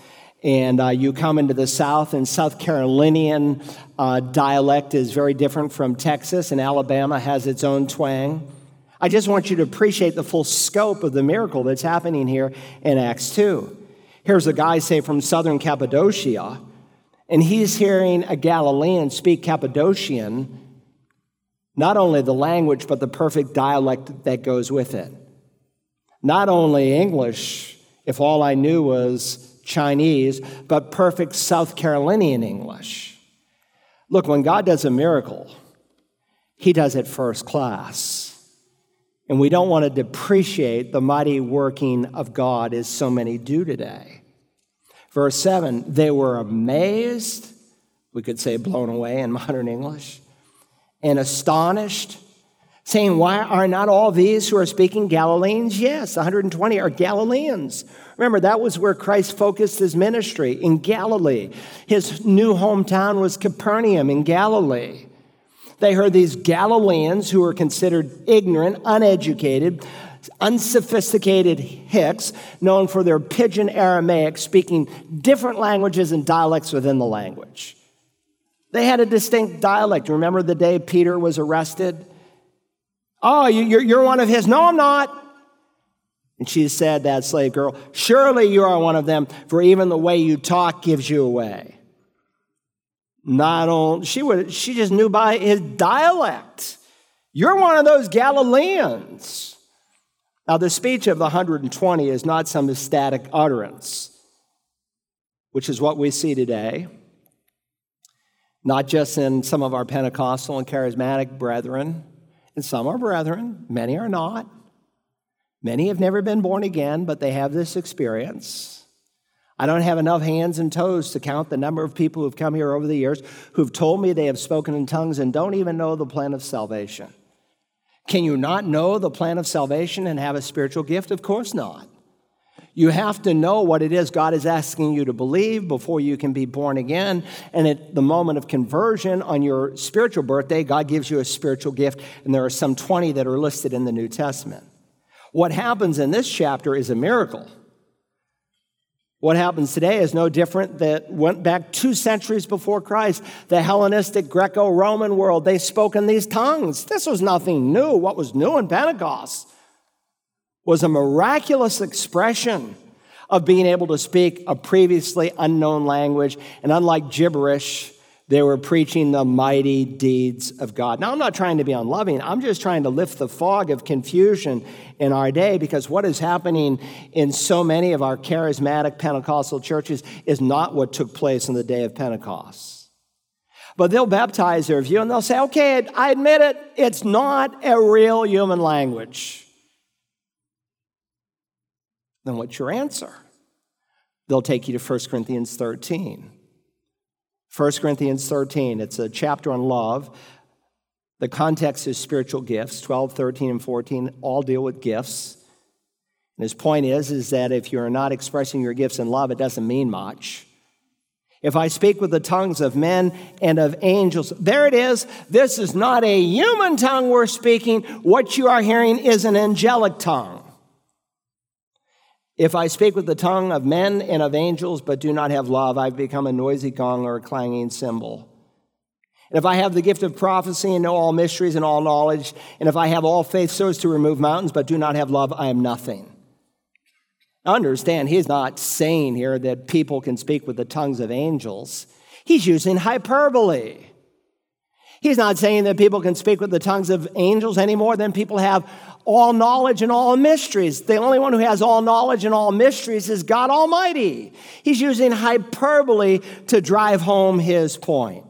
And uh, you come into the South, and South Carolinian uh, dialect is very different from Texas, and Alabama has its own twang. I just want you to appreciate the full scope of the miracle that's happening here in Acts 2. Here's a guy, say, from southern Cappadocia and he's hearing a Galilean speak Cappadocian, not only the language, but the perfect dialect that goes with it. Not only English, if all I knew was Chinese, but perfect South Carolinian English. Look, when God does a miracle, he does it first class. And we don't want to depreciate the mighty working of God as so many do today. Verse 7 they were amazed, we could say blown away in modern English, and astonished, saying, Why are not all these who are speaking Galileans? Yes, 120 are Galileans. Remember, that was where Christ focused his ministry in Galilee. His new hometown was Capernaum in Galilee. They heard these Galileans who were considered ignorant, uneducated, unsophisticated Hicks, known for their pidgin Aramaic, speaking different languages and dialects within the language. They had a distinct dialect. Remember the day Peter was arrested? Oh, you're one of his. No, I'm not. And she said, that slave girl, surely you are one of them, for even the way you talk gives you away. Not only, she would, she just knew by his dialect. You're one of those Galileans. Now, the speech of the 120 is not some ecstatic utterance, which is what we see today, not just in some of our Pentecostal and charismatic brethren, and some are brethren, many are not. Many have never been born again, but they have this experience. I don't have enough hands and toes to count the number of people who've come here over the years who've told me they have spoken in tongues and don't even know the plan of salvation. Can you not know the plan of salvation and have a spiritual gift? Of course not. You have to know what it is God is asking you to believe before you can be born again. And at the moment of conversion on your spiritual birthday, God gives you a spiritual gift. And there are some 20 that are listed in the New Testament. What happens in this chapter is a miracle. What happens today is no different that went back two centuries before Christ. The Hellenistic Greco Roman world, they spoke in these tongues. This was nothing new. What was new in Pentecost was a miraculous expression of being able to speak a previously unknown language. And unlike gibberish, they were preaching the mighty deeds of God. Now, I'm not trying to be unloving. I'm just trying to lift the fog of confusion in our day because what is happening in so many of our charismatic Pentecostal churches is not what took place in the day of Pentecost. But they'll baptize their view and they'll say, okay, I admit it, it's not a real human language. Then what's your answer? They'll take you to 1 Corinthians 13. 1 Corinthians 13, it's a chapter on love. The context is spiritual gifts. 12, 13, and 14 all deal with gifts. And his point is, is that if you're not expressing your gifts in love, it doesn't mean much. If I speak with the tongues of men and of angels, there it is. This is not a human tongue we're speaking. What you are hearing is an angelic tongue. If I speak with the tongue of men and of angels, but do not have love, I've become a noisy gong or a clanging cymbal. And if I have the gift of prophecy and know all mysteries and all knowledge, and if I have all faith so as to remove mountains, but do not have love, I am nothing. Understand, he's not saying here that people can speak with the tongues of angels. He's using hyperbole. He's not saying that people can speak with the tongues of angels any more than people have all knowledge and all mysteries. The only one who has all knowledge and all mysteries is God Almighty. He's using hyperbole to drive home his point.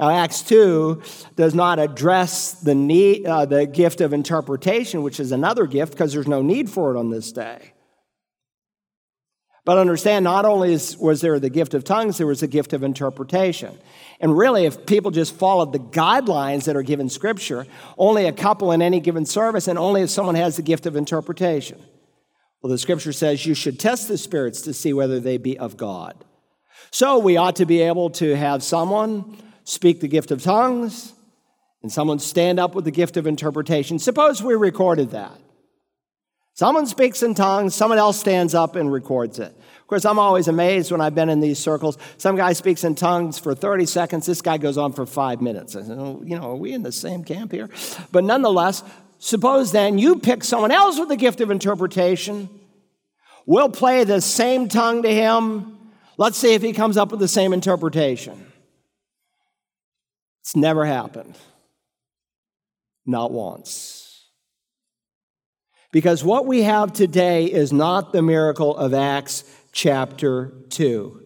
Now, Acts 2 does not address the, need, uh, the gift of interpretation, which is another gift because there's no need for it on this day. But understand, not only was there the gift of tongues, there was the gift of interpretation. And really, if people just followed the guidelines that are given Scripture, only a couple in any given service, and only if someone has the gift of interpretation. Well, the Scripture says you should test the spirits to see whether they be of God. So we ought to be able to have someone speak the gift of tongues and someone stand up with the gift of interpretation. Suppose we recorded that. Someone speaks in tongues, someone else stands up and records it. Of course, I'm always amazed when I've been in these circles. Some guy speaks in tongues for 30 seconds, this guy goes on for five minutes. I said, oh, you know, are we in the same camp here? But nonetheless, suppose then you pick someone else with the gift of interpretation. We'll play the same tongue to him. Let's see if he comes up with the same interpretation. It's never happened. Not once. Because what we have today is not the miracle of Acts chapter 2.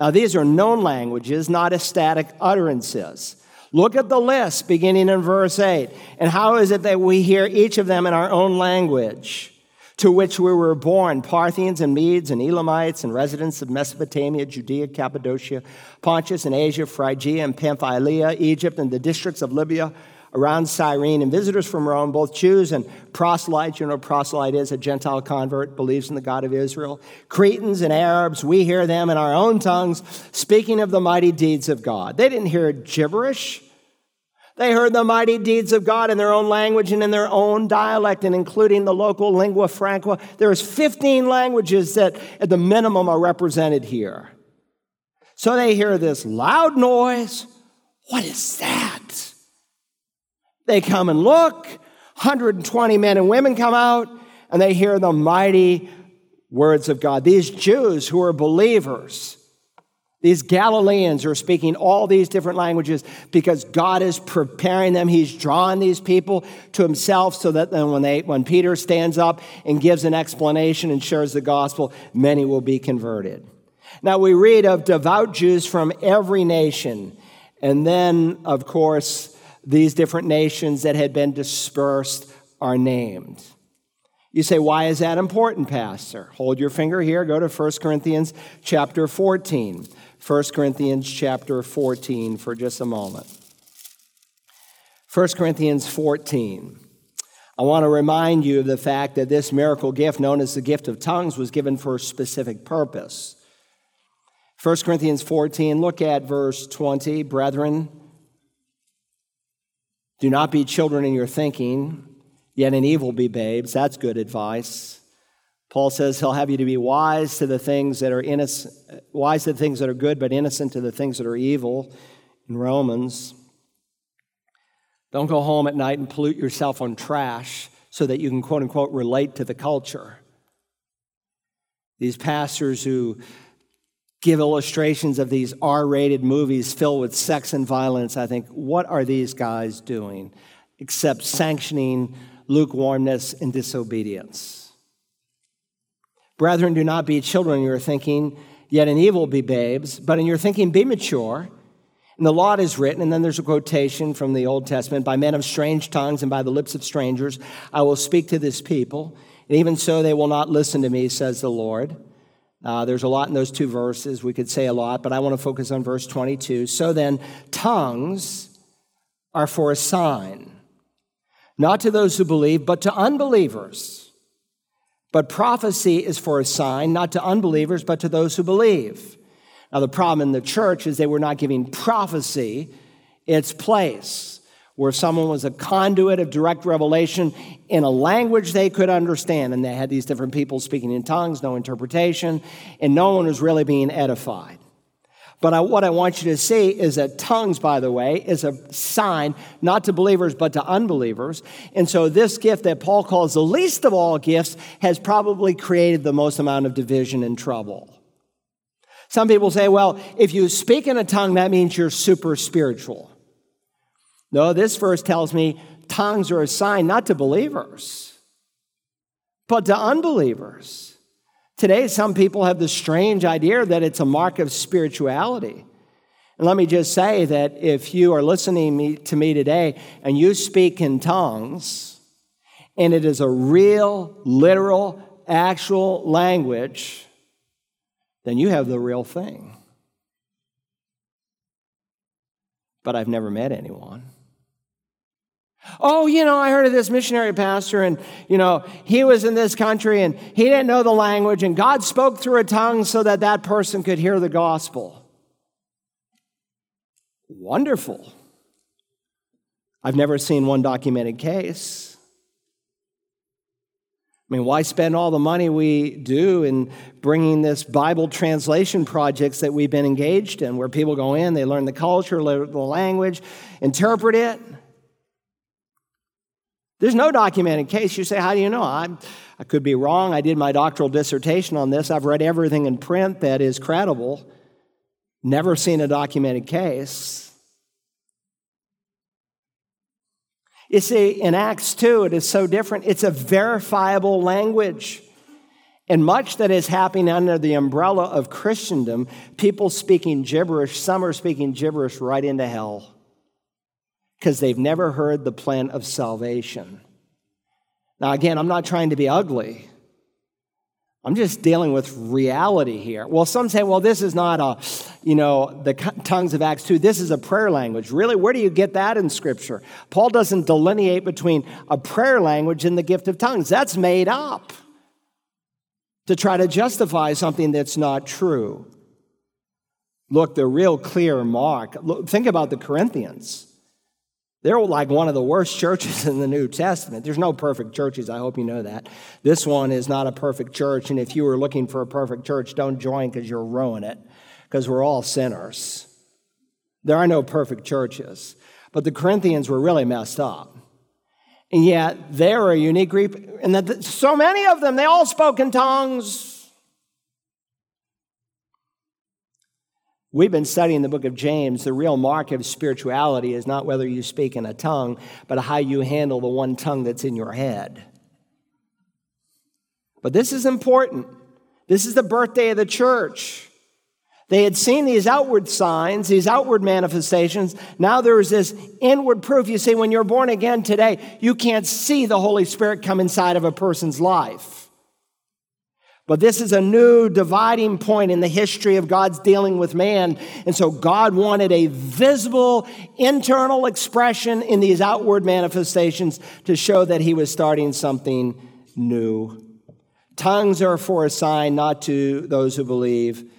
Now, these are known languages, not ecstatic utterances. Look at the list beginning in verse 8. And how is it that we hear each of them in our own language? to which we were born Parthians and Medes and Elamites and residents of Mesopotamia, Judea, Cappadocia, Pontus and Asia, Phrygia and Pamphylia, Egypt, and the districts of Libya around Cyrene, and visitors from Rome, both Jews and proselytes. You know, proselyte is a Gentile convert, believes in the God of Israel. Cretans and Arabs, we hear them in our own tongues speaking of the mighty deeds of God. They didn't hear gibberish. They heard the mighty deeds of God in their own language and in their own dialect, and including the local lingua franca. There's 15 languages that, at the minimum, are represented here. So they hear this loud noise. What is that? They come and look. 120 men and women come out, and they hear the mighty words of God. These Jews who are believers these Galileans who are speaking all these different languages because God is preparing them. He's drawing these people to himself so that then when, they, when Peter stands up and gives an explanation and shares the gospel, many will be converted. Now we read of devout Jews from every nation. And then, of course, these different nations that had been dispersed are named. You say, why is that important, Pastor? Hold your finger here, go to 1 Corinthians chapter 14. 1 Corinthians chapter 14 for just a moment. 1 Corinthians 14. I want to remind you of the fact that this miracle gift, known as the gift of tongues, was given for a specific purpose. 1 Corinthians 14, look at verse 20. Brethren, do not be children in your thinking, yet in evil be babes. That's good advice. Paul says he'll have you to be wise to the things that are innocent, wise to the things that are good, but innocent to the things that are evil in Romans. Don't go home at night and pollute yourself on trash so that you can quote unquote relate to the culture. These pastors who give illustrations of these R rated movies filled with sex and violence, I think, what are these guys doing except sanctioning lukewarmness and disobedience? Brethren, do not be children you are thinking, yet in evil be babes, but in your thinking be mature. And the law is written, and then there's a quotation from the Old Testament by men of strange tongues and by the lips of strangers, I will speak to this people. And even so, they will not listen to me, says the Lord. Uh, there's a lot in those two verses. We could say a lot, but I want to focus on verse 22. So then, tongues are for a sign, not to those who believe, but to unbelievers. But prophecy is for a sign, not to unbelievers, but to those who believe. Now, the problem in the church is they were not giving prophecy its place, where someone was a conduit of direct revelation in a language they could understand. And they had these different people speaking in tongues, no interpretation, and no one was really being edified. But I, what I want you to see is that tongues, by the way, is a sign not to believers but to unbelievers. And so this gift that Paul calls the least of all gifts has probably created the most amount of division and trouble. Some people say, well, if you speak in a tongue, that means you're super spiritual. No, this verse tells me tongues are a sign not to believers, but to unbelievers. Today, some people have the strange idea that it's a mark of spirituality. And let me just say that if you are listening to me today and you speak in tongues, and it is a real, literal, actual language, then you have the real thing. But I've never met anyone. Oh, you know, I heard of this missionary pastor, and, you know, he was in this country and he didn't know the language, and God spoke through a tongue so that that person could hear the gospel. Wonderful. I've never seen one documented case. I mean, why spend all the money we do in bringing this Bible translation projects that we've been engaged in, where people go in, they learn the culture, learn the language, interpret it? There's no documented case. You say, How do you know? i I could be wrong. I did my doctoral dissertation on this. I've read everything in print that is credible. Never seen a documented case. You see, in Acts 2, it is so different. It's a verifiable language. And much that is happening under the umbrella of Christendom, people speaking gibberish, some are speaking gibberish right into hell because they've never heard the plan of salvation. Now, again, I'm not trying to be ugly, I'm just dealing with reality here. Well, some say, well, this is not a, you know, the tongues of Acts 2. This is a prayer language. Really? Where do you get that in Scripture? Paul doesn't delineate between a prayer language and the gift of tongues. That's made up to try to justify something that's not true. Look, the real clear mark. Look, think about the Corinthians. They're like one of the worst churches in the New Testament. There's no perfect churches. I hope you know that. This one is not a perfect church. And if you were looking for a perfect church, don't join because you're ruining it, because we're all sinners. There are no perfect churches. But the Corinthians were really messed up. And yet, they're a unique group. And that so many of them, they all spoke in tongues. We've been studying the book of James. The real mark of spirituality is not whether you speak in a tongue, but how you handle the one tongue that's in your head. But this is important. This is the birthday of the church. They had seen these outward signs, these outward manifestations. Now there is this inward proof. You see, when you're born again today, you can't see the Holy Spirit come inside of a person's life. But this is a new dividing point in the history of God's dealing with man. And so God wanted a visible internal expression in these outward manifestations to show that he was starting something new. Tongues are for a sign not to those who believe,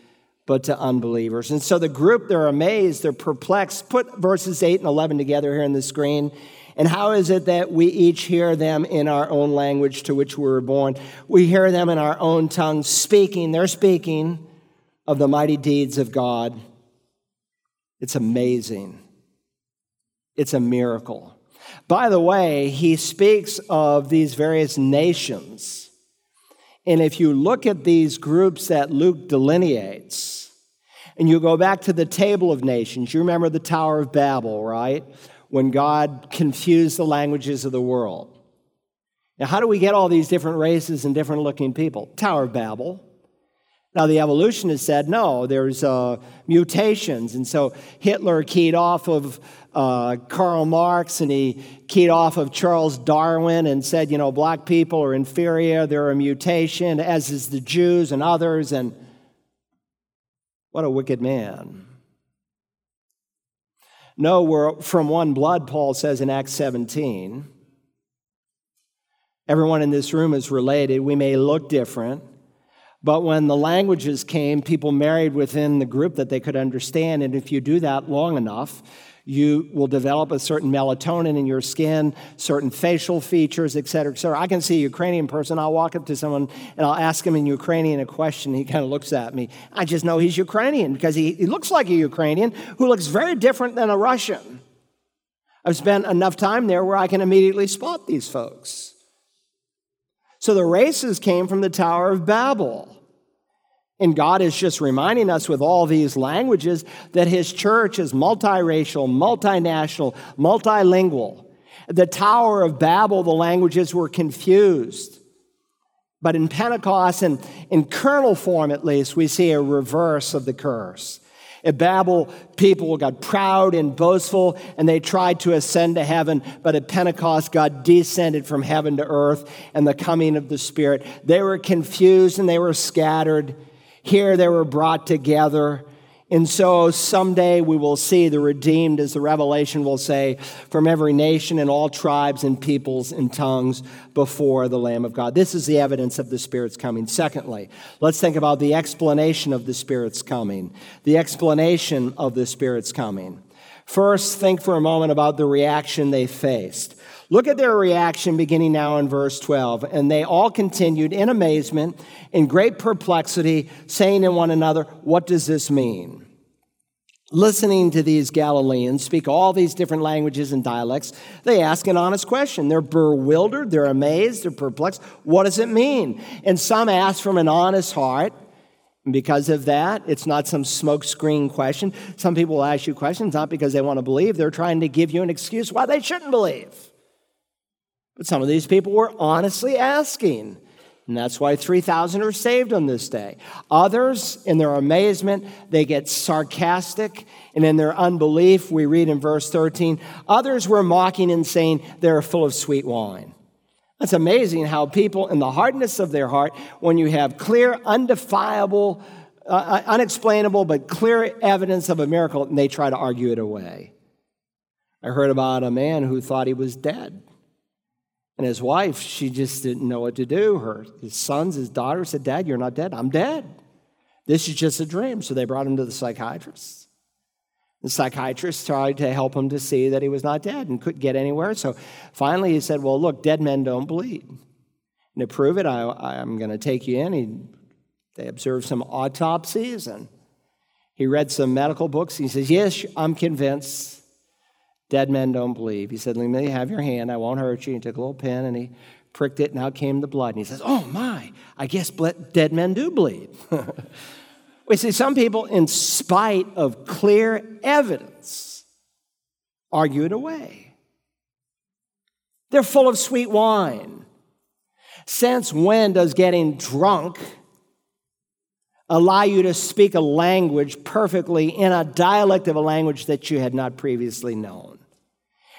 but to unbelievers. And so the group, they're amazed, they're perplexed. Put verses 8 and 11 together here on the screen. And how is it that we each hear them in our own language to which we were born? We hear them in our own tongue speaking. They're speaking of the mighty deeds of God. It's amazing. It's a miracle. By the way, he speaks of these various nations. And if you look at these groups that Luke delineates, and you go back to the table of nations, you remember the Tower of Babel, right? When God confused the languages of the world. Now, how do we get all these different races and different looking people? Tower of Babel. Now, the evolutionists said no, there's uh, mutations. And so Hitler keyed off of uh, Karl Marx and he keyed off of Charles Darwin and said, you know, black people are inferior, they're a mutation, as is the Jews and others. And what a wicked man. No, we're from one blood, Paul says in Acts 17. Everyone in this room is related. We may look different, but when the languages came, people married within the group that they could understand. And if you do that long enough, you will develop a certain melatonin in your skin, certain facial features, et cetera, et cetera. I can see a Ukrainian person. I'll walk up to someone and I'll ask him in Ukrainian a question. He kind of looks at me. I just know he's Ukrainian because he, he looks like a Ukrainian who looks very different than a Russian. I've spent enough time there where I can immediately spot these folks. So the races came from the Tower of Babel. And God is just reminding us with all these languages that His church is multiracial, multinational, multilingual. The Tower of Babel, the languages were confused. But in Pentecost, and in kernel form at least, we see a reverse of the curse. At Babel, people got proud and boastful, and they tried to ascend to heaven. But at Pentecost, God descended from heaven to earth and the coming of the Spirit. They were confused and they were scattered. Here they were brought together. And so someday we will see the redeemed, as the Revelation will say, from every nation and all tribes and peoples and tongues before the Lamb of God. This is the evidence of the Spirit's coming. Secondly, let's think about the explanation of the Spirit's coming. The explanation of the Spirit's coming. First, think for a moment about the reaction they faced. Look at their reaction beginning now in verse 12. And they all continued in amazement, in great perplexity, saying to one another, What does this mean? Listening to these Galileans speak all these different languages and dialects, they ask an honest question. They're bewildered, they're amazed, they're perplexed. What does it mean? And some ask from an honest heart. Because of that, it's not some smokescreen question. Some people will ask you questions not because they want to believe, they're trying to give you an excuse why they shouldn't believe. But some of these people were honestly asking. And that's why 3,000 are saved on this day. Others, in their amazement, they get sarcastic. And in their unbelief, we read in verse 13, others were mocking and saying they're full of sweet wine. It's amazing how people, in the hardness of their heart, when you have clear, undefiable, uh, uh unexplainable, but clear evidence of a miracle, and they try to argue it away. I heard about a man who thought he was dead. And his wife, she just didn't know what to do. Her his sons, his daughter said, Dad, you're not dead. I'm dead. This is just a dream. So they brought him to the psychiatrist. The psychiatrist tried to help him to see that he was not dead and couldn't get anywhere. So finally he said, Well, look, dead men don't bleed. And to prove it, I, am going to take you in. He, they observed some autopsies and he read some medical books. He says, Yes, I'm convinced dead men don't bleed. He said, Let me have your hand. I won't hurt you. He took a little pin and he pricked it, and out came the blood. And he says, Oh my, I guess dead men do bleed. We see some people, in spite of clear evidence, argue it away. They're full of sweet wine. Since when does getting drunk allow you to speak a language perfectly in a dialect of a language that you had not previously known?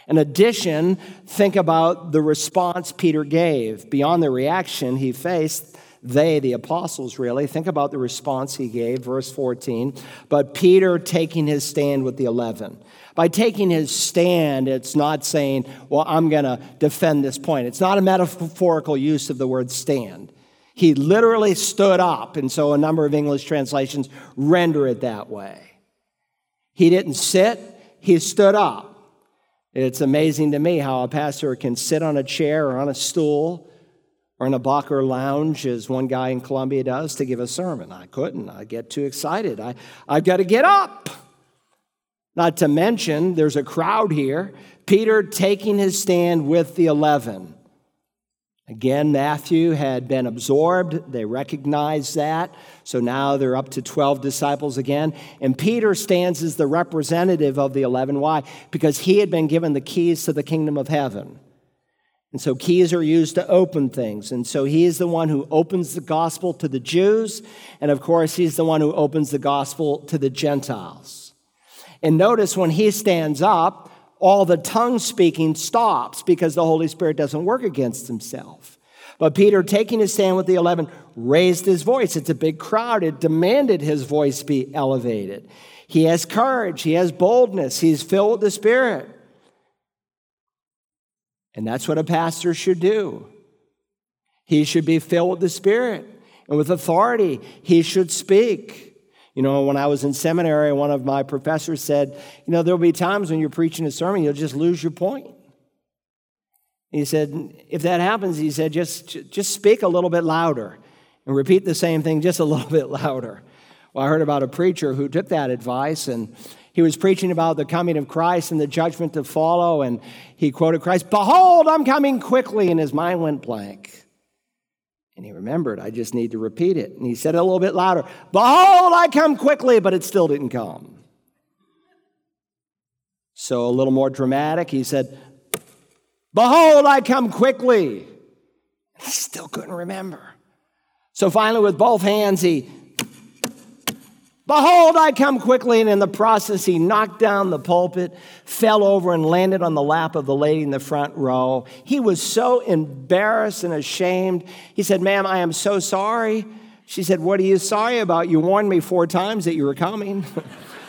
In addition, think about the response Peter gave. Beyond the reaction he faced, they, the apostles, really. Think about the response he gave, verse 14. But Peter taking his stand with the 11. By taking his stand, it's not saying, well, I'm going to defend this point. It's not a metaphorical use of the word stand. He literally stood up, and so a number of English translations render it that way. He didn't sit, he stood up. It's amazing to me how a pastor can sit on a chair or on a stool or in a Barcalounger, as one guy in Columbia does, to give a sermon. I couldn't. I get too excited. I, I've got to get up. Not to mention, there's a crowd here. Peter taking his stand with the eleven. Again, Matthias had been absorbed. They recognized that. So now they're up to 12 disciples again. And Peter stands as the representative of the 11. Why? Because he had been given the keys to the kingdom of heaven. And so keys are used to open things. And so he is the one who opens the gospel to the Jews. And of course, he's the one who opens the gospel to the Gentiles. And notice when he stands up, all the tongue speaking stops because the Holy Spirit doesn't work against himself. But Peter, taking his stand with the 11, raised his voice. It's a big crowd. It demanded his voice be elevated. He has courage, he has boldness, he's filled with the Spirit. And that's what a pastor should do. He should be filled with the Spirit and with authority. He should speak. You know, when I was in seminary, one of my professors said, You know, there'll be times when you're preaching a sermon, you'll just lose your point. He said, If that happens, he said, just, just speak a little bit louder and repeat the same thing just a little bit louder. Well, I heard about a preacher who took that advice and he was preaching about the coming of Christ and the judgment to follow, and he quoted Christ, Behold, I'm coming quickly, and his mind went blank. And he remembered, I just need to repeat it. And he said it a little bit louder Behold, I come quickly, but it still didn't come. So, a little more dramatic, he said, Behold, I come quickly. He still couldn't remember. So finally, with both hands, he Behold, I come quickly. And in the process, he knocked down the pulpit, fell over, and landed on the lap of the lady in the front row. He was so embarrassed and ashamed. He said, Ma'am, I am so sorry. She said, What are you sorry about? You warned me four times that you were coming.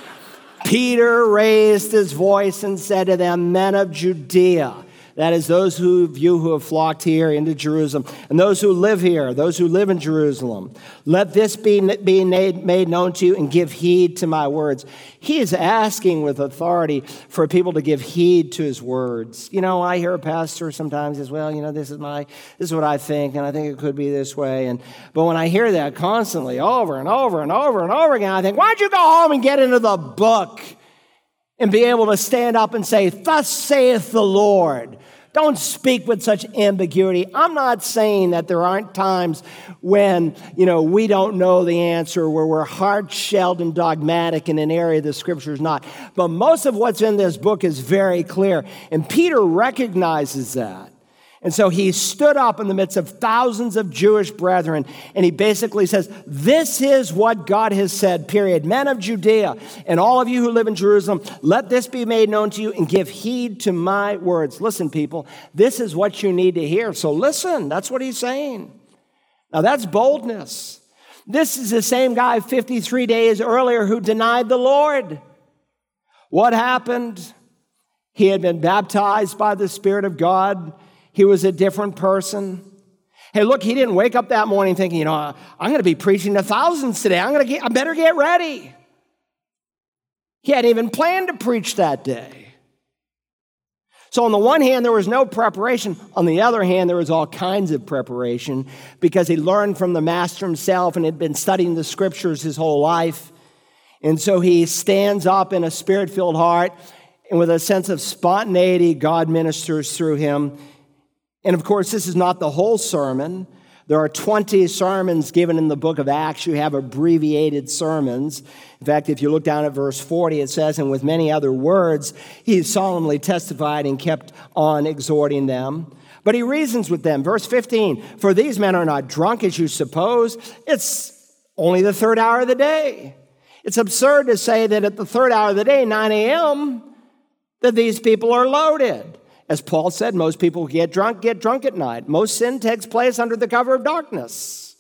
Peter raised his voice and said to them, Men of Judea, that is, those of you who have flocked here into Jerusalem, and those who live here, those who live in Jerusalem. Let this be, be made, known to you and give heed to my words. He is asking with authority for people to give heed to his words. You know, I hear a pastor sometimes as well, you know, this is my, this is what I think, and I think it could be this way. And, but when I hear that constantly over and over and over and over again, I think, why don't you go home and get into the book? And be able to stand up and say, Thus saith the Lord. Don't speak with such ambiguity. I'm not saying that there aren't times when, you know, we don't know the answer, where we're hard-shelled and dogmatic in an area the scripture is not. But most of what's in this book is very clear. And Peter recognizes that. And so he stood up in the midst of thousands of Jewish brethren, and he basically says, This is what God has said, period. Men of Judea, and all of you who live in Jerusalem, let this be made known to you and give heed to my words. Listen, people, this is what you need to hear. So listen, that's what he's saying. Now that's boldness. This is the same guy 53 days earlier who denied the Lord. What happened? He had been baptized by the Spirit of God he was a different person. Hey, look, he didn't wake up that morning thinking, you know, I'm going to be preaching to thousands today. I'm going to get, I better get ready. He hadn't even planned to preach that day. So, on the one hand, there was no preparation. On the other hand, there was all kinds of preparation because he learned from the master himself and had been studying the scriptures his whole life. And so he stands up in a spirit filled heart and with a sense of spontaneity, God ministers through him. And of course, this is not the whole sermon. There are 20 sermons given in the book of Acts. You have abbreviated sermons. In fact, if you look down at verse 40, it says, And with many other words, he solemnly testified and kept on exhorting them. But he reasons with them. Verse 15, For these men are not drunk as you suppose. It's only the third hour of the day. It's absurd to say that at the third hour of the day, 9 a.m., that these people are loaded. As Paul said, most people get drunk get drunk at night. Most sin takes place under the cover of darkness.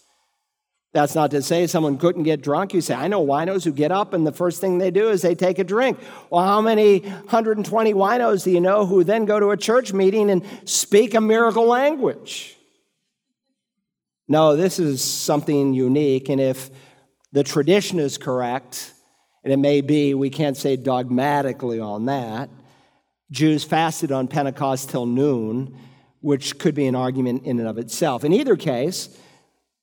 That's not to say someone couldn't get drunk. You say, I know winos who get up and the first thing they do is they take a drink. Well, how many 120 winos do you know who then go to a church meeting and speak a miracle language? No, this is something unique. And if the tradition is correct, and it may be, we can't say dogmatically on that, Jews fasted on Pentecost till noon, which could be an argument in and of itself. In either case,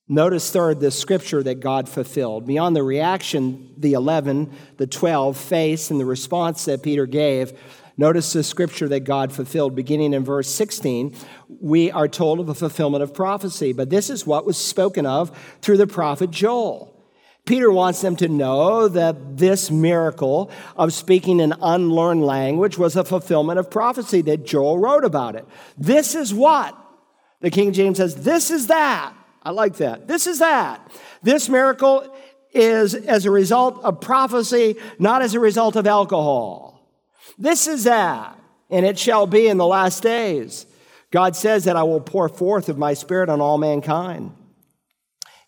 notice third the scripture that God fulfilled. Beyond the reaction the 11, the 12 face and the response that Peter gave, notice the scripture that God fulfilled. Beginning in verse 16, we are told of a fulfillment of prophecy, but this is what was spoken of through the prophet Joel. Peter wants them to know that this miracle of speaking an unlearned language was a fulfillment of prophecy that Joel wrote about it. This is what? The King James says, This is that. I like that. This is that. This miracle is as a result of prophecy, not as a result of alcohol. This is that. And it shall be in the last days. God says that I will pour forth of my spirit on all mankind.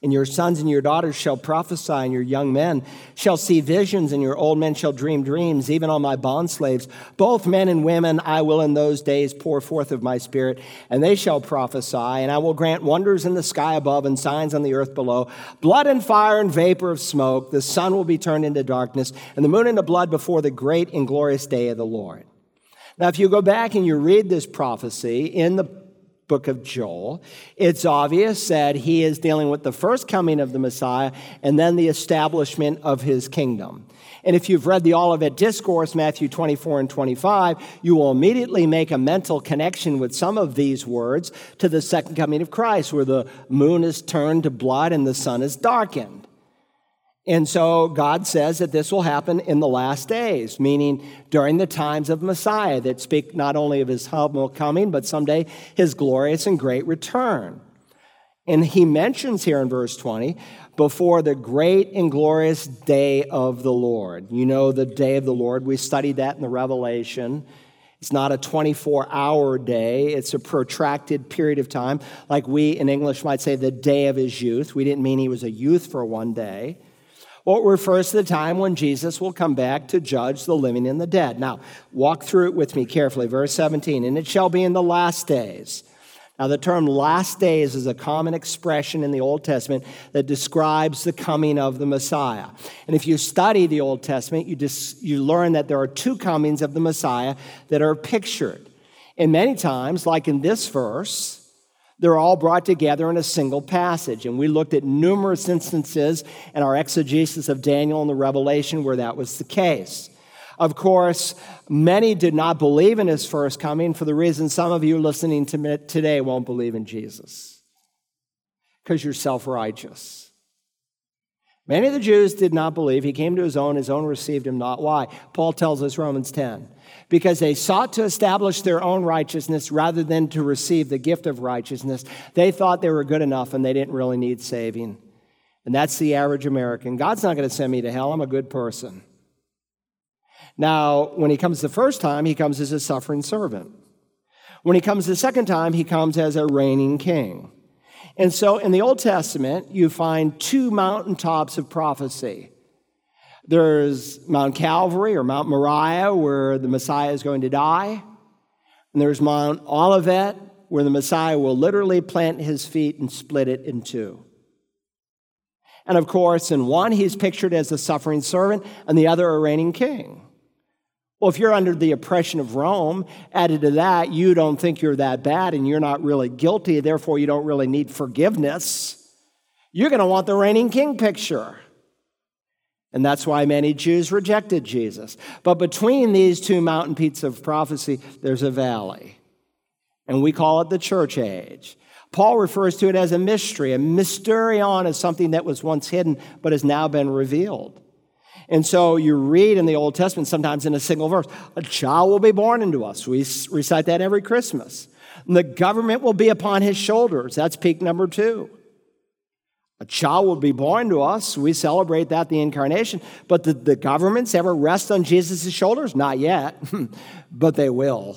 And your sons and your daughters shall prophesy, and your young men shall see visions, and your old men shall dream dreams, even on my bondslaves. Both men and women I will in those days pour forth of my spirit, and they shall prophesy, and I will grant wonders in the sky above and signs on the earth below blood and fire and vapor of smoke. The sun will be turned into darkness, and the moon into blood before the great and glorious day of the Lord. Now, if you go back and you read this prophecy in the book of Joel, it's obvious that he is dealing with the first coming of the Messiah and then the establishment of his kingdom. And if you've read the Olivet Discourse, Matthew 24 and 25, you will immediately make a mental connection with some of these words to the second coming of Christ, where the moon is turned to blood and the sun is darkened. And so God says that this will happen in the last days, meaning during the times of Messiah that speak not only of his humble coming, but someday his glorious and great return. And he mentions here in verse 20, before the great and glorious day of the Lord. You know, the day of the Lord, we studied that in the Revelation. It's not a 24 hour day, it's a protracted period of time. Like we in English might say, the day of his youth. We didn't mean he was a youth for one day. It refers to the time when Jesus will come back to judge the living and the dead. Now, walk through it with me carefully. Verse 17, and it shall be in the last days. Now, the term last days is a common expression in the Old Testament that describes the coming of the Messiah. And if you study the Old Testament, you, just, you learn that there are two comings of the Messiah that are pictured. And many times, like in this verse, they're all brought together in a single passage. And we looked at numerous instances in our exegesis of Daniel and the Revelation where that was the case. Of course, many did not believe in his first coming for the reason some of you listening to me today won't believe in Jesus because you're self righteous. Many of the Jews did not believe. He came to his own, his own received him not. Why? Paul tells us Romans 10. Because they sought to establish their own righteousness rather than to receive the gift of righteousness. They thought they were good enough and they didn't really need saving. And that's the average American. God's not going to send me to hell. I'm a good person. Now, when he comes the first time, he comes as a suffering servant. When he comes the second time, he comes as a reigning king. And so in the Old Testament, you find two mountaintops of prophecy. There's Mount Calvary or Mount Moriah, where the Messiah is going to die. And there's Mount Olivet, where the Messiah will literally plant his feet and split it in two. And of course, in one, he's pictured as a suffering servant, and the other, a reigning king. Well, if you're under the oppression of Rome, added to that, you don't think you're that bad and you're not really guilty, therefore, you don't really need forgiveness. You're going to want the reigning king picture. And that's why many Jews rejected Jesus. But between these two mountain peaks of prophecy, there's a valley. And we call it the church age. Paul refers to it as a mystery. A mysterion is something that was once hidden but has now been revealed. And so you read in the Old Testament, sometimes in a single verse, a child will be born into us. We recite that every Christmas. And the government will be upon his shoulders. That's peak number two. A child will be born to us. We celebrate that, the incarnation. But did the governments ever rest on Jesus' shoulders? Not yet, but they will.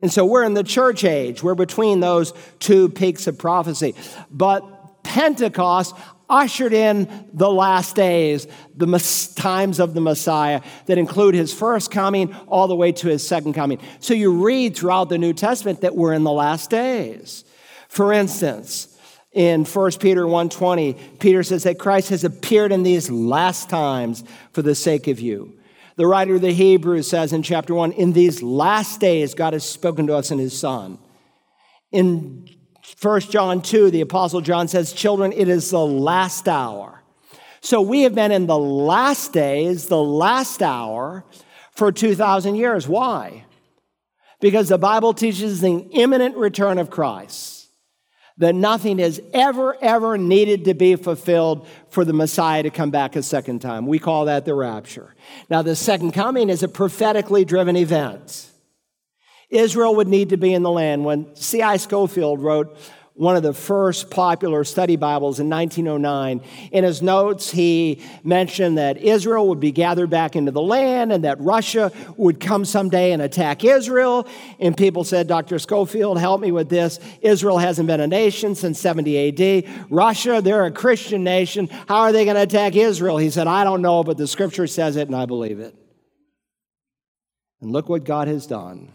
And so we're in the church age. We're between those two peaks of prophecy. But Pentecost, ushered in the last days, the times of the Messiah that include his first coming all the way to his second coming. So you read throughout the New Testament that we're in the last days. For instance, in 1 Peter 1:20, Peter says that Christ has appeared in these last times for the sake of you. The writer of the Hebrews says in chapter 1, in these last days God has spoken to us in his son. In 1 John 2, the Apostle John says, Children, it is the last hour. So we have been in the last days, the last hour, for 2,000 years. Why? Because the Bible teaches the imminent return of Christ, that nothing has ever, ever needed to be fulfilled for the Messiah to come back a second time. We call that the rapture. Now, the second coming is a prophetically driven event. Israel would need to be in the land. When C.I. Scofield wrote one of the first popular study Bibles in 1909, in his notes, he mentioned that Israel would be gathered back into the land and that Russia would come someday and attack Israel. And people said, Dr. Scofield, help me with this. Israel hasn't been a nation since 70 AD. Russia, they're a Christian nation. How are they going to attack Israel? He said, I don't know, but the scripture says it and I believe it. And look what God has done.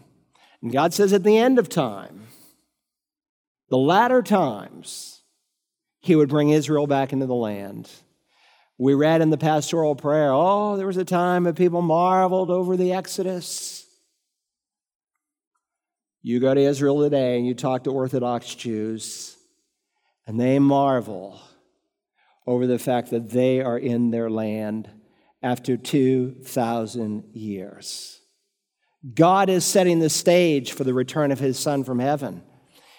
And God says at the end of time, the latter times, He would bring Israel back into the land. We read in the pastoral prayer, oh, there was a time when people marveled over the Exodus. You go to Israel today and you talk to Orthodox Jews, and they marvel over the fact that they are in their land after 2,000 years. God is setting the stage for the return of his son from heaven.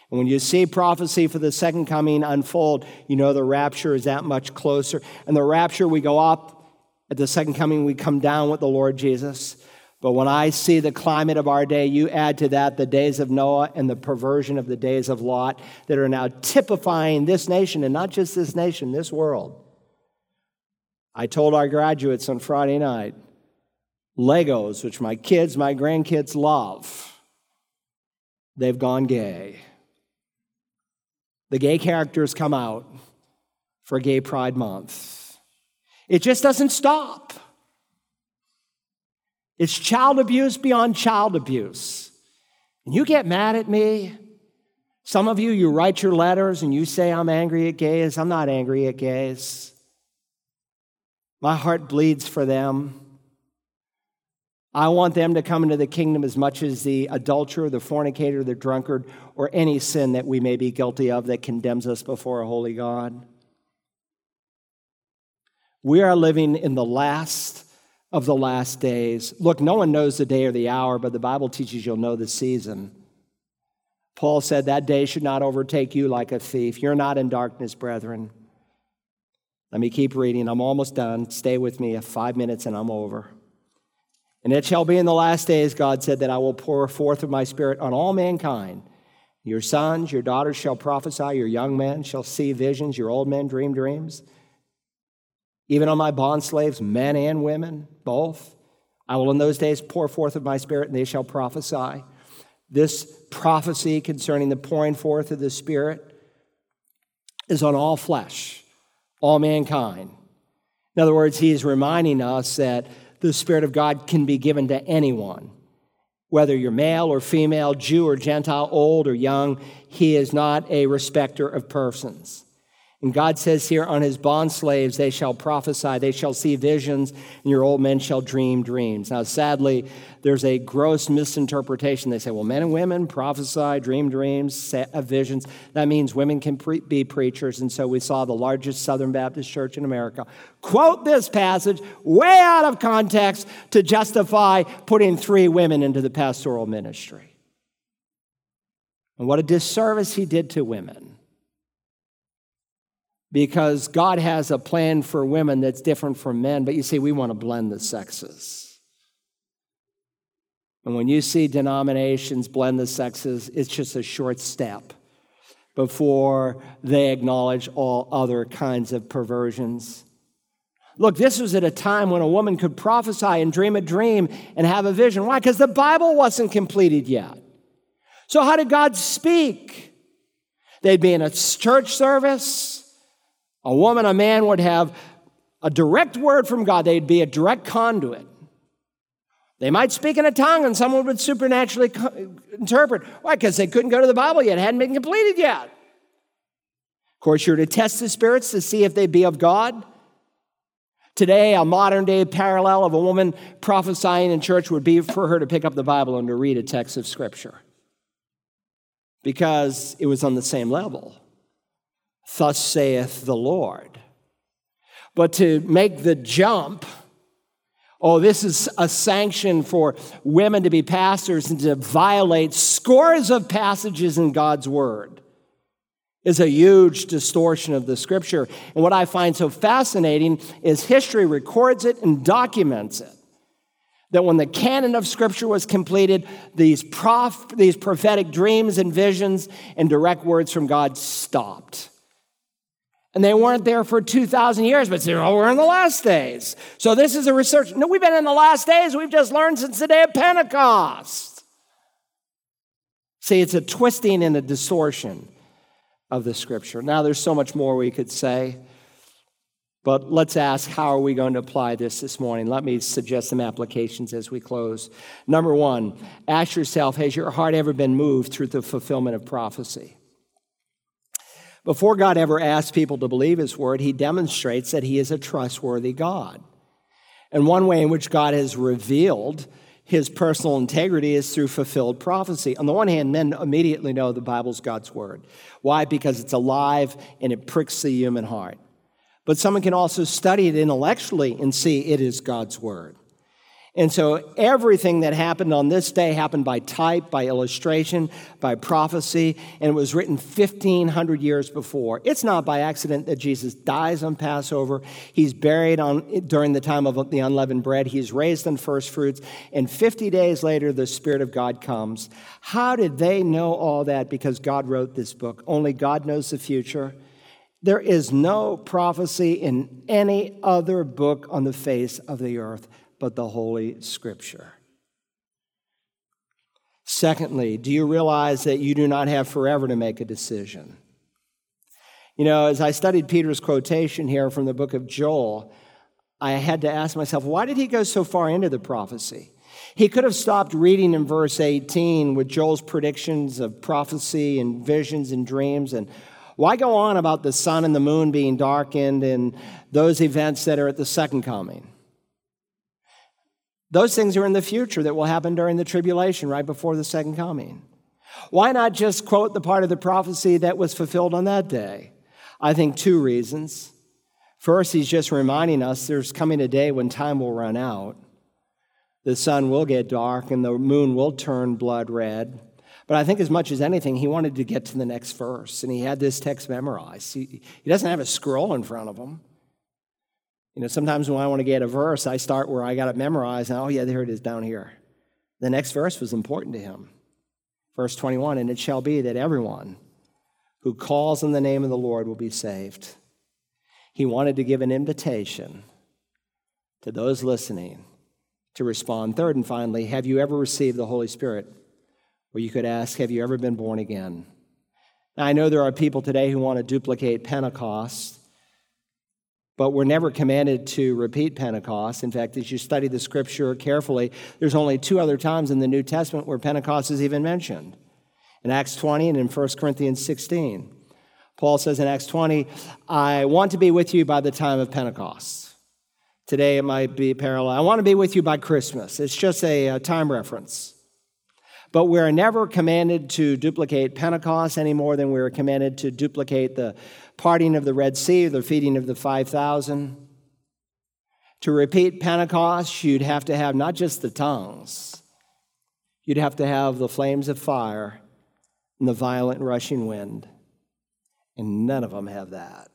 And when you see prophecy for the second coming unfold, you know the rapture is that much closer. And the rapture, we go up. At the second coming, we come down with the Lord Jesus. But when I see the climate of our day, you add to that the days of Noah and the perversion of the days of Lot that are now typifying this nation, and not just this nation, this world. I told our graduates on Friday night Legos, which my kids, my grandkids love, they've gone gay. The gay characters come out for Gay Pride Month. It just doesn't stop. It's child abuse beyond child abuse. And you get mad at me. Some of you, you write your letters and you say, I'm angry at gays. I'm not angry at gays. My heart bleeds for them. I want them to come into the kingdom as much as the adulterer, the fornicator, the drunkard, or any sin that we may be guilty of that condemns us before a holy God. We are living in the last of the last days. Look, no one knows the day or the hour, but the Bible teaches you'll know the season. Paul said that day should not overtake you like a thief. You're not in darkness, brethren. Let me keep reading. I'm almost done. Stay with me. Five minutes and I'm over. And it shall be in the last days, God said, that I will pour forth of my spirit on all mankind. Your sons, your daughters shall prophesy, your young men shall see visions, your old men dream dreams. Even on my bond slaves, men and women, both. I will in those days pour forth of my spirit, and they shall prophesy. This prophecy concerning the pouring forth of the Spirit is on all flesh, all mankind. In other words, he is reminding us that the Spirit of God can be given to anyone. Whether you're male or female, Jew or Gentile, old or young, he is not a respecter of persons. And God says here, on his bond slaves, they shall prophesy, they shall see visions, and your old men shall dream dreams. Now, sadly, there's a gross misinterpretation. They say, well, men and women prophesy, dream dreams, uh, visions. That means women can pre- be preachers. And so we saw the largest Southern Baptist church in America quote this passage way out of context to justify putting three women into the pastoral ministry. And what a disservice he did to women because God has a plan for women that's different from men. But you see, we want to blend the sexes. And when you see denominations blend the sexes, it's just a short step before they acknowledge all other kinds of perversions. Look, this was at a time when a woman could prophesy and dream a dream and have a vision. Why? Because the Bible wasn't completed yet. So, how did God speak? They'd be in a church service a woman, a man would have a direct word from God, they'd be a direct conduit. They might speak in a tongue and someone would supernaturally co- interpret. Why? Because they couldn't go to the Bible yet, it hadn't been completed yet. Of course, you're to test the spirits to see if they be of God. Today, a modern day parallel of a woman prophesying in church would be for her to pick up the Bible and to read a text of Scripture because it was on the same level. Thus saith the Lord. But to make the jump, oh, this is a sanction for women to be pastors and to violate scores of passages in God's Word is a huge distortion of the scripture. And what I find so fascinating is history records it and documents it. That when the canon of scripture was completed, these, prof, these prophetic dreams and visions and direct words from God stopped. And they weren't there for 2,000 years, but they're, oh, we're in the last days. So this is a research. No, we've been in the last days. We've just learned since the day of Pentecost. See, it's a twisting and a distortion of the scripture. Now, there's so much more we could say, but let's ask how are we going to apply this this morning? Let me suggest some applications as we close. Number one, ask yourself has your heart ever been moved through the fulfillment of prophecy? Before God ever asks people to believe his word, he demonstrates that he is a trustworthy God. And one way in which God has revealed his personal integrity is through fulfilled prophecy. On the one hand, men immediately know the Bible's God's word. Why? Because it's alive and it pricks the human heart. But someone can also study it intellectually and see it is God's word. And so everything that happened on this day happened by type, by illustration, by prophecy, and it was written 1,500 years before. It's not by accident that Jesus dies on Passover. He's buried on, during the time of the unleavened bread. He's raised on first fruits. And 50 days later, the Spirit of God comes. How did they know all that? Because God wrote this book. Only God knows the future. There is no prophecy in any other book on the face of the earth but the Holy Scripture. Secondly, do you realize that you do not have forever to make a decision? You know, as I studied Peter's quotation here from the book of Joel, I had to ask myself, why did he go so far into the prophecy? He could have stopped reading in verse 18 with Joel's predictions of prophecy and visions and dreams. And why go on about the sun and the moon being darkened and those events that are at the second coming? Those things are in the future that will happen during the tribulation, right before the second coming. Why not just quote the part of the prophecy that was fulfilled on that day? I think two reasons. First, he's just reminding us there's coming a day when time will run out. The sun will get dark and the moon will turn blood red. But I think, as much as anything, he wanted to get to the next verse, and he had this text memorized. He, he doesn't have a scroll in front of him. You know, sometimes when I want to get a verse, I start where I got it memorized, and oh, yeah, there it is down here. The next verse was important to him. Verse 21 And it shall be that everyone who calls on the name of the Lord will be saved. He wanted to give an invitation to those listening to respond. Third and finally, have you ever received the Holy Spirit? Or you could ask, have you ever been born again? Now, I know there are people today who want to duplicate Pentecost, but we're never commanded to repeat Pentecost. In fact, as you study the scripture carefully, there's only two other times in the New Testament where Pentecost is even mentioned in Acts 20 and in 1 Corinthians 16. Paul says in Acts 20, I want to be with you by the time of Pentecost. Today it might be parallel. I want to be with you by Christmas. It's just a, a time reference. But we're never commanded to duplicate Pentecost any more than we're commanded to duplicate the parting of the Red Sea, the feeding of the 5,000. To repeat Pentecost, you'd have to have not just the tongues, you'd have to have the flames of fire and the violent rushing wind. And none of them have that.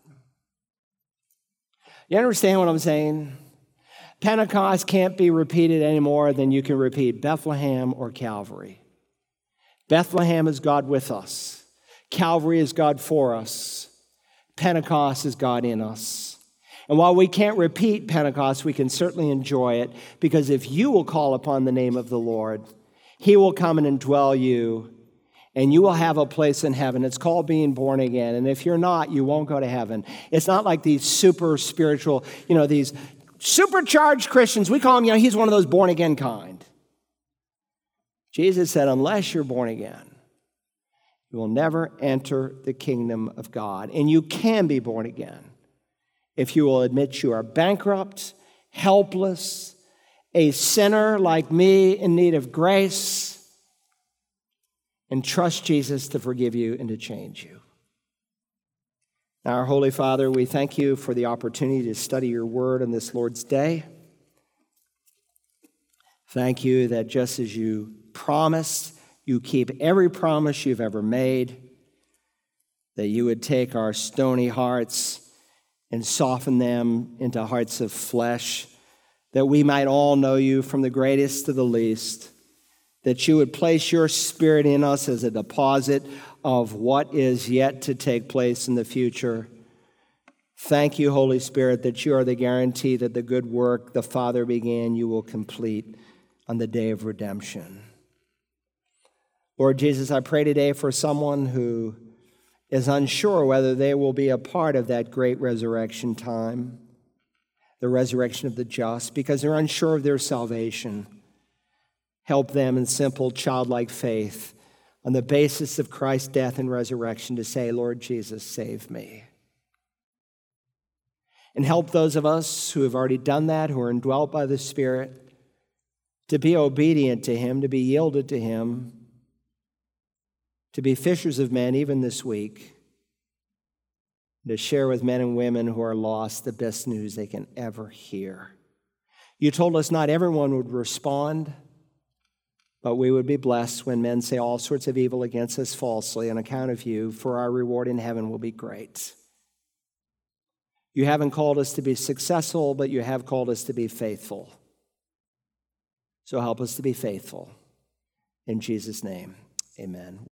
You understand what I'm saying? Pentecost can't be repeated any more than you can repeat Bethlehem or Calvary. Bethlehem is God with us, Calvary is God for us, Pentecost is God in us. And while we can't repeat Pentecost, we can certainly enjoy it because if you will call upon the name of the Lord, He will come and indwell you, and you will have a place in heaven. It's called being born again. And if you're not, you won't go to heaven. It's not like these super spiritual, you know, these supercharged Christians. We call him, you know, he's one of those born again kind. Jesus said, unless you're born again, you will never enter the kingdom of God. And you can be born again if you will admit you are bankrupt, helpless, a sinner like me in need of grace, and trust Jesus to forgive you and to change you. Now, our Holy Father, we thank you for the opportunity to study your word on this Lord's Day. Thank you that just as you promised, you keep every promise you've ever made, that you would take our stony hearts and soften them into hearts of flesh, that we might all know you from the greatest to the least, that you would place your spirit in us as a deposit of what is yet to take place in the future. Thank you, Holy Spirit, that you are the guarantee that the good work the Father began, you will complete on the day of redemption. Lord Jesus, I pray today for someone who is unsure whether they will be a part of that great resurrection time, the resurrection of the just, because they're unsure of their salvation. Help them in simple, childlike faith on the basis of Christ's death and resurrection to say, Lord Jesus, save me. And help those of us who have already done that, who are indwelt by the Spirit, to be obedient to Him, to be yielded to Him, to be fishers of men even this week, to share with men and women who are lost the best news they can ever hear. You told us not everyone would respond, but we would be blessed when men say all sorts of evil against us falsely on account of you, for our reward in heaven will be great. You haven't called us to be successful, but you have called us to be faithful. So help us to be faithful. In Jesus' name, amen.